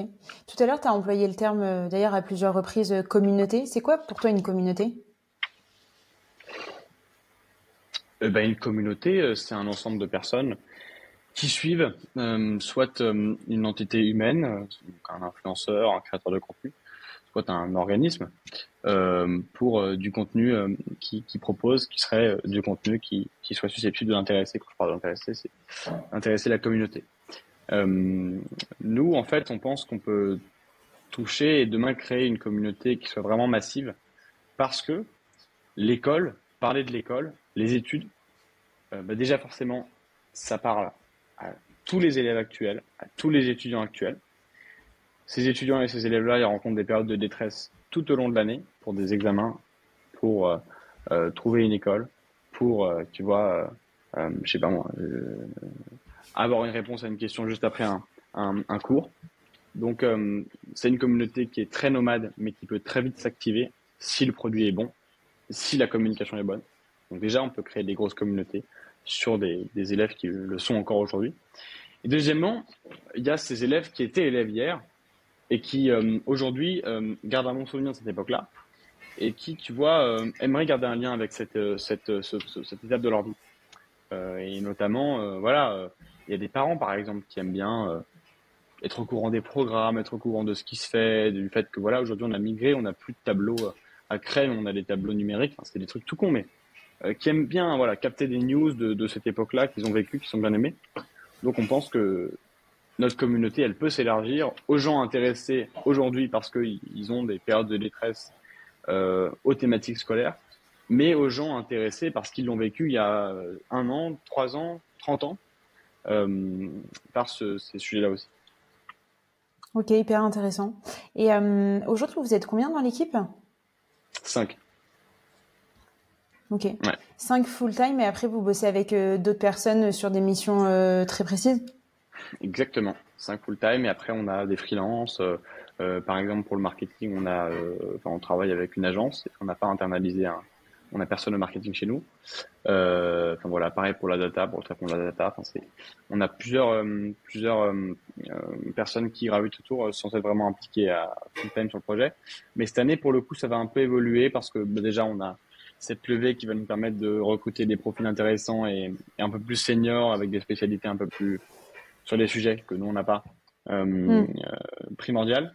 Tout à l'heure, tu as employé le terme, d'ailleurs, à plusieurs reprises, communauté. C'est quoi pour toi une communauté? Ben, Une communauté, c'est un ensemble de personnes qui suivent euh, soit euh, une entité humaine, euh, un influenceur, un créateur de contenu, soit un organisme euh, pour euh, du contenu qui, qui, propose, qui serait du contenu qui, qui soit susceptible de l'intéresser. Quand je parle d'intéresser, c'est intéresser la communauté. Nous, en fait, on pense qu'on peut toucher et demain créer une communauté qui soit vraiment massive parce que l'école, parler de l'école, les études, bah déjà forcément, ça parle à tous les élèves actuels, à tous les étudiants actuels. Ces étudiants et ces élèves-là, ils rencontrent des périodes de détresse tout au long de l'année pour des examens, pour euh, euh, trouver une école, pour, euh, tu vois, euh, je sais pas moi, avoir une réponse à une question juste après un, un, cours. Donc, c'est une communauté qui est très nomade, mais qui peut très vite s'activer si le produit est bon, si la communication est bonne. Donc déjà, on peut créer des grosses communautés sur des, des élèves qui le sont encore aujourd'hui. Et deuxièmement, il y a ces élèves qui étaient élèves hier et qui euh, aujourd'hui euh, gardent un bon souvenir de cette époque-là et qui, tu vois, euh, aimeraient garder un lien avec cette, euh, cette, euh, ce, ce, cette étape de leur vie. et notamment, voilà, il y a des parents, par exemple, qui aiment bien être au courant des programmes, être au courant de ce qui se fait, du fait que, voilà, aujourd'hui, on a migré, on n'a plus de tableaux à crème, on a des tableaux numériques, enfin, c'est des trucs tout cons, mais euh, qui aiment bien voilà capter des news de, cette époque-là qu'ils ont vécu, qui sont bien aimés. Donc on pense que notre communauté, elle peut s'élargir aux gens intéressés aujourd'hui parce qu'ils ont des périodes de détresse euh, aux thématiques scolaires, mais aux gens intéressés parce qu'ils l'ont vécu il y a un an, trois ans, trente ans, euh, par ce, ces sujets-là aussi. Ok, hyper intéressant. Et euh, aujourd'hui, vous êtes combien dans l'équipe? Cinq. Ok. 5 full-time et après vous bossez avec euh, d'autres personnes sur des missions euh, très précises? Exactement. 5 full-time et après on a des freelances, euh, par exemple, pour le marketing, on a, on travaille avec une agence on n'a pas internalisé un, on a personne au marketing chez nous. Euh, enfin voilà, pareil pour la data, pour le traitement de la data. Enfin, on a plusieurs euh, plusieurs euh, personnes qui gravitent autour sans être vraiment impliquées à full time sur le projet. Mais cette année, pour le coup, ça va un peu évoluer parce que bah, déjà on a cette levée qui va nous permettre de recruter des profils intéressants et, un peu plus seniors avec des spécialités un peu plus sur des sujets que nous on n'a pas euh, mm. primordial.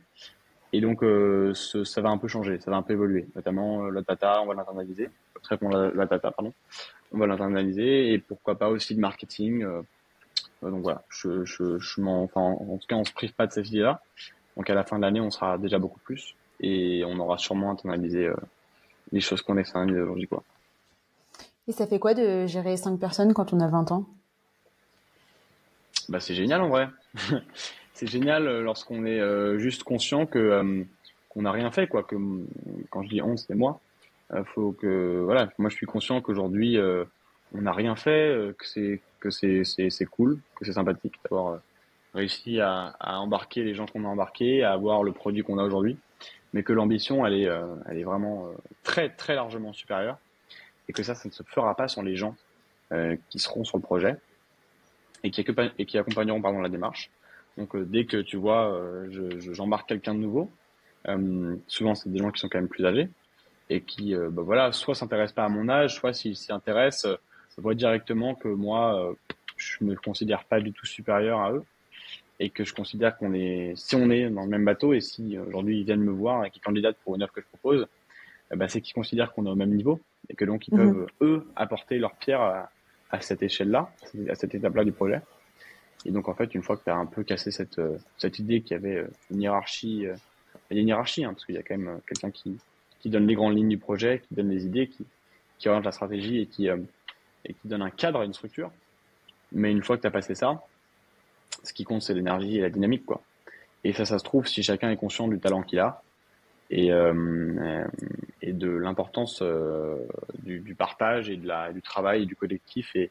Et donc, ça va un peu changer, ça va un peu évoluer, notamment la data, on va l'internaliser traitement la, la data, pardon. On va l'internaliser et pourquoi pas aussi le marketing. Euh, euh, donc voilà, je, je, je m'en, enfin, en tout cas, on se prive pas de cette idée-là. Donc à la fin de l'année, on sera déjà beaucoup plus et on aura sûrement internalisé euh, les choses qu'on externalise aujourd'hui, quoi. Et ça fait quoi de gérer cinq personnes quand on a 20 ans? Bah c'est génial en vrai. c'est génial lorsqu'on est juste conscient que qu'on n'a rien fait quoi. Que quand je dis on, c'est moi. Euh, faut que voilà, moi je suis conscient qu'aujourd'hui euh, on n'a rien fait, euh, que c'est que c'est c'est cool, que c'est sympathique d'avoir réussi à, à, embarquer les gens qu'on a embarqués, à avoir le produit qu'on a aujourd'hui, mais que l'ambition elle est elle est vraiment très très largement supérieure et que ça ça ne se fera pas sans les gens qui seront sur le projet et qui, et qui accompagneront pardon la démarche. Donc dès que tu vois, j'embarque quelqu'un de nouveau, souvent c'est des gens qui sont quand même plus âgés, et qui, euh, bah voilà, soit s'intéresse pas à mon âge, soit s'il s'y intéresse, euh, voit directement que moi, euh, je me considère pas du tout supérieur à eux et que je considère qu'on est, si on est dans le même bateau et si aujourd'hui ils viennent me voir et qu'ils candidatent pour une offre que je propose, bah, c'est qu'ils considèrent qu'on est au même niveau et que donc ils mhm. peuvent eux apporter leur pierre à, à cette échelle-là, à cette étape-là du projet. Et donc en fait, une fois que tu as un peu cassé cette cette idée qu'il y avait une hiérarchie, il y a une hiérarchie hein, parce qu'il y a quand même quelqu'un qui qui donne les grandes lignes du projet, qui donne les idées, qui, qui oriente la stratégie et qui, euh, et qui donne un cadre, une structure. Mais une fois que tu as passé ça, ce qui compte, c'est l'énergie et la dynamique, quoi. Et ça, ça se trouve si chacun est conscient du talent qu'il a et, euh, et de l'importance euh, du, partage et de la, du travail et du collectif et,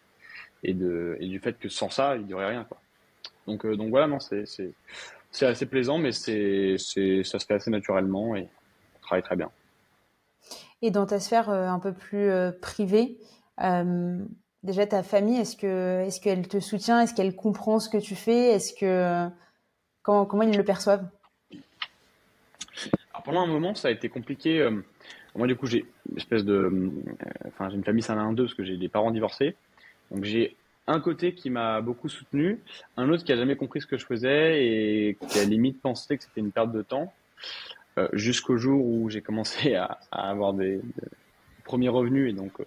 et, de, et du fait que sans ça, il n'y aurait rien, quoi. Donc, euh, donc voilà, non, c'est, assez plaisant, mais c'est, ça se fait assez naturellement et on travaille très bien. Et dans ta sphère euh, un peu plus euh, privée, euh, déjà ta famille, est-ce que est-ce qu'elle te soutient, est-ce qu'elle comprend ce que tu fais, est-ce que comment comment ils le perçoivent? Pendant un moment, ça a été compliqué. moi, du coup, j'ai une espèce de, enfin, j'ai une famille un deux parce que j'ai des parents divorcés. Donc j'ai un côté qui m'a beaucoup soutenu, un autre qui a jamais compris ce que je faisais et qui a limite pensé que c'était une perte de temps. Euh, jusqu'au jour où j'ai commencé à, avoir des, premiers revenus et donc euh,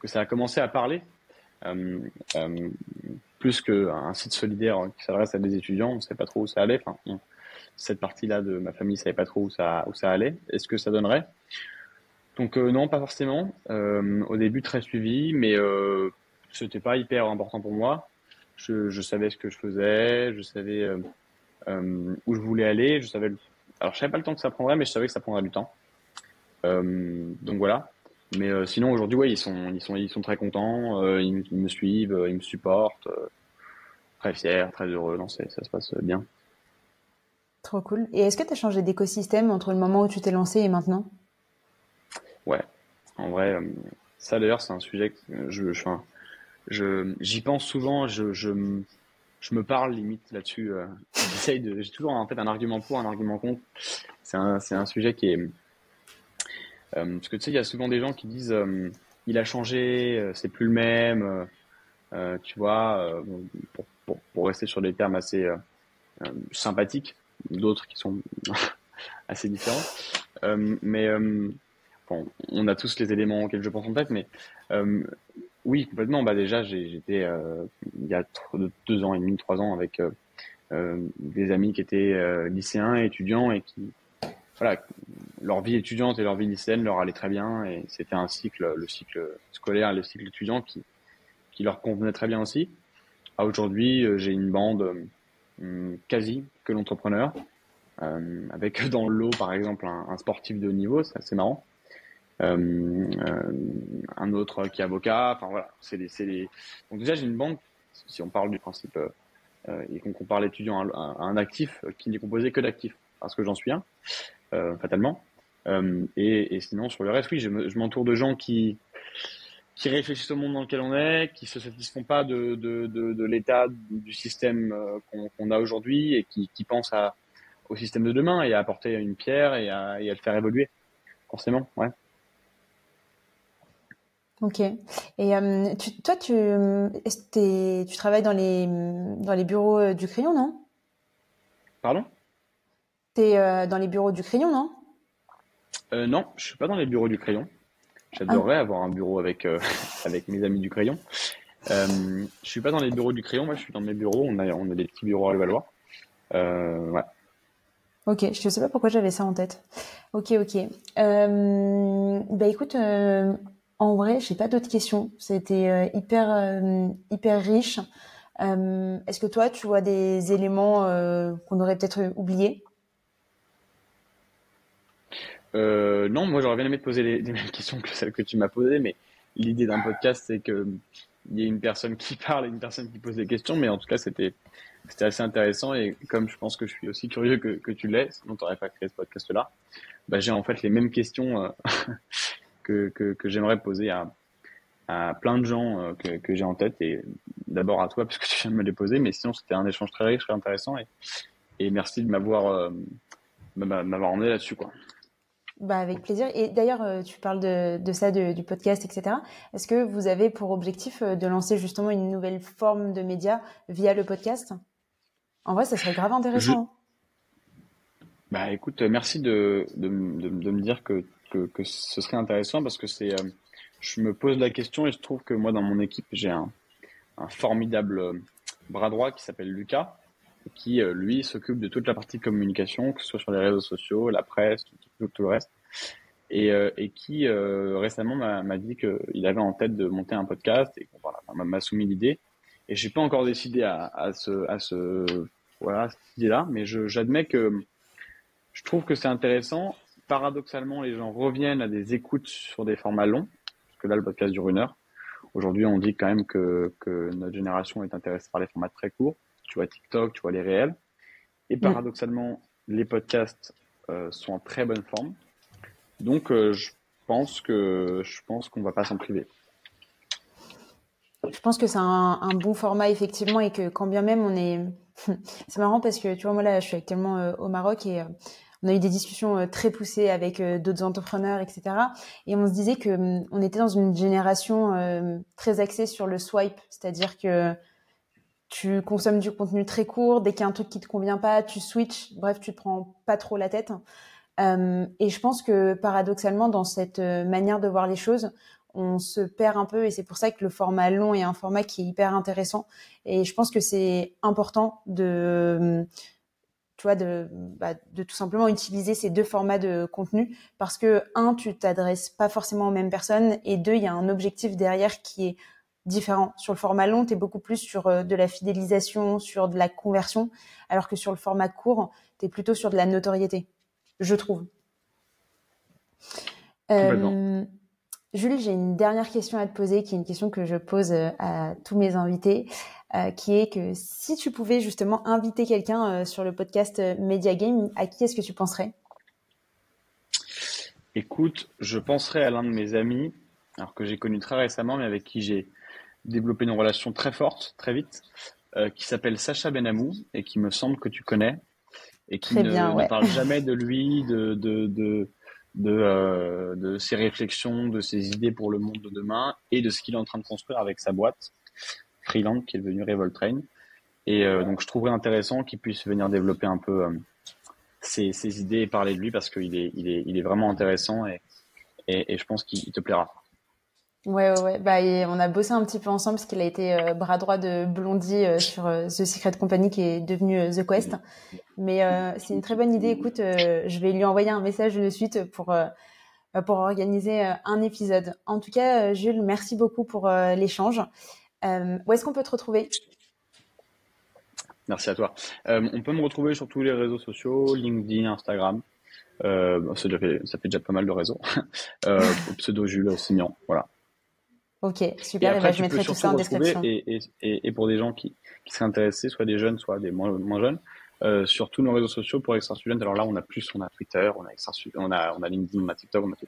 que ça a commencé à parler. Euh, plus qu'un site solidaire qui s'adresse à des étudiants, on ne savait pas trop où ça allait. Cette partie-là de ma famille ne savait pas trop où ça, où ça allait. Est-ce que ça donnerait? Donc non, pas forcément. au début, très suivi, mais euh, c'était pas hyper important pour moi. Je, savais ce que je faisais, je savais où je voulais aller, je savais alors, je savais pas le temps que ça prendrait, mais je savais que ça prendrait du temps. Euh, donc voilà. Mais euh, sinon, aujourd'hui, ouais, ils sont, ils sont, ils sont très contents. Euh, ils, me suivent, ils me supportent. très fiers, très heureux. Non, ça se passe bien. Trop cool. Et est-ce que tu as changé d'écosystème entre le moment où tu t'es lancé et maintenant? Ouais. En vrai, ça d'ailleurs, c'est un sujet que je, je, j'y pense souvent. Je, je, je me parle limite là-dessus. Euh, de, j'ai toujours en fait un argument pour, un argument contre. C'est un, un sujet qui est, euh, parce que tu sais, il y a souvent des gens qui disent, euh, il a changé, c'est plus le même. tu vois, pour, pour, pour, rester sur des termes assez sympathiques, d'autres qui sont assez différents. mais bon, on a tous les éléments auxquels je pense en tête, mais oui, complètement. Bah déjà, j'étais euh, il y a deux ans et demi, trois ans avec euh, euh, des amis qui étaient lycéens et étudiants et qui, voilà, leur vie étudiante et leur vie lycéenne leur allait très bien et c'était un cycle, le cycle scolaire, le cycle étudiant qui qui leur convenait très bien aussi. À aujourd'hui, j'ai une bande quasi que l'entrepreneur, avec dans le lot par exemple un, un sportif de haut niveau, c'est assez marrant. Euh, euh, un autre qui est avocat. Enfin voilà, c'est les, les... Donc déjà j'ai une banque. Si on parle du principe euh, et qu'on compare l'étudiant à, un actif qui n'est composé que d'actifs. parce que j'en suis un, fatalement. Et, et, sinon, sur le reste, oui, je m'entoure de gens qui, qui réfléchissent au monde dans lequel on est, qui se satisfont pas de, de, de, de l'état du système qu'on a aujourd'hui et qui, qui pensent à, au système de demain et à apporter une pierre et à, et à le faire évoluer. Forcément, ouais. Ok. Et euh, tu, toi, tu, tu travailles dans les, dans les bureaux euh, du crayon, non? Pardon? Tu es euh, dans les bureaux du crayon, non? Non, je suis pas dans les bureaux du crayon. J'adorerais ah. avoir un bureau avec, avec mes amis du crayon. Euh, je suis pas dans les bureaux du crayon, moi je suis dans mes bureaux. On a, on a des petits bureaux à Levallois. ouais. Ok, je ne sais pas pourquoi j'avais ça en tête. Ok, ok. Euh, bah écoute, en vrai, j'ai pas d'autres questions. C'était euh, hyper euh, hyper riche. Euh, est-ce que toi, tu vois des éléments qu'on aurait peut-être oubliés? Non, moi j'aurais bien aimé te poser les, mêmes questions que celles que tu m'as posées, mais l'idée d'un podcast, c'est que il y ait une personne qui parle et une personne qui pose des questions, mais en tout cas, c'était assez intéressant et comme je pense que je suis aussi curieux que, tu l'es, sinon tu n'aurais pas créé ce podcast-là, bah, j'ai en fait les mêmes questions que, que, j'aimerais poser à, à plein de gens euh, que, que j'ai en tête et d'abord à toi parce que tu viens de me les poser, mais sinon c'était un échange très riche, très intéressant et, et merci de m'avoir euh, m'avoir emmené là-dessus quoi. Bah avec plaisir. Et d'ailleurs, euh, tu parles de, de ça, du podcast, etc. Est-ce que vous avez pour objectif de lancer justement une nouvelle forme de média via le podcast? En vrai, ça serait grave intéressant. Bah écoute, merci de, de me dire que que, ce serait intéressant parce que c'est, euh, je me pose la question et je trouve que moi dans mon équipe j'ai un, formidable euh, bras droit qui s'appelle Lucas qui euh, lui s'occupe de toute la partie communication, que ce soit sur les réseaux sociaux, la presse, tout, tout, le reste, et, et qui récemment m'a dit qu'il avait en tête de monter un podcast et voilà, m'a soumis l'idée. Et j'ai pas encore décidé à, à ce, à ce, voilà, cette idée-là, mais j'admets que je trouve que c'est intéressant paradoxalement, les gens reviennent à des écoutes sur des formats longs, parce que là, le podcast dure une heure. Aujourd'hui, on dit quand même que, notre génération est intéressée par les formats très courts. Tu vois TikTok, tu vois les réels. Et mm. paradoxalement, les podcasts euh, sont en très bonne forme. Donc, euh, je pense que je pense qu'on va pas s'en priver. Je pense que c'est un, un, bon format effectivement et que quand bien même on est, c'est marrant parce que tu vois moi là je suis actuellement euh, au Maroc et on a eu des discussions euh, très poussées avec euh, d'autres entrepreneurs, etc. Et on se disait que hum, on était dans une génération euh, très axée sur le swipe, c'est-à-dire que tu consommes du contenu très court, dès qu'il y a un truc qui te convient pas, tu switches, bref, tu te prends pas trop la tête. Euh, et je pense que paradoxalement, dans cette manière de voir les choses, on se perd un peu et c'est pour ça que le format long est un format qui est hyper intéressant. Et je pense que c'est important de hum, tu vois, de, bah, de tout simplement utiliser ces deux formats de contenu parce que un, tu t'adresses pas forcément aux mêmes personnes et deux, il y a un objectif derrière qui est différent. Sur le format long, tu es beaucoup plus sur euh, de la fidélisation, sur de la conversion, alors que sur le format court, tu es plutôt sur de la notoriété, je trouve. Euh, Jules, j'ai une dernière question à te poser, qui est une question que je pose euh, à tous mes invités. Euh, qui est que si tu pouvais justement inviter quelqu'un euh, sur le podcast euh, Media Game, à qui est-ce que tu penserais? Écoute, je penserais à l'un de mes amis, alors que j'ai connu très récemment, mais avec qui j'ai développé une relation très forte, très vite, qui s'appelle Sacha Benamou et qui me semble que tu connais et qui ne, parle jamais de lui, de, de, de, de, de ses réflexions, de ses idées pour le monde de demain et de ce qu'il est en train de construire avec sa boîte. Freeland qui est devenu Revolt Train. Et euh, donc je trouverais intéressant qu'il puisse venir développer un peu euh, ses, idées et parler de lui parce qu'il est, vraiment intéressant et, je pense qu'il te plaira. Ouais, ouais, ouais. Bah, on a bossé un petit peu ensemble parce qu'il a été euh, bras droit de Blondie sur The Secret Company qui est devenu The Quest. Mais c'est une très bonne idée. Écoute, je vais lui envoyer un message de suite pour organiser un épisode. En tout cas, Jules, merci beaucoup pour l'échange. Euh, où est-ce qu'on peut te retrouver? Merci à toi. Euh, on peut me retrouver sur tous les réseaux sociaux, LinkedIn, Instagram. Euh, ça, fait, déjà pas mal de réseaux. pseudo Jules Signan, voilà. Ok, super. Et eh ben, je mettrai tout ça en description. Et, pour des gens qui, qui seraient intéressés, soit des jeunes, soit des moins, jeunes, sur tous nos réseaux sociaux pour Extra Student. Alors là, on a plus, on a Twitter, on a, LinkedIn, on a TikTok, on a tout.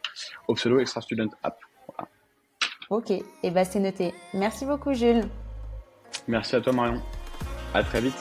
Au pseudo Extra Student App. Ok, et eh ben c'est noté. Merci beaucoup Jules. Merci à toi Marion. À très vite.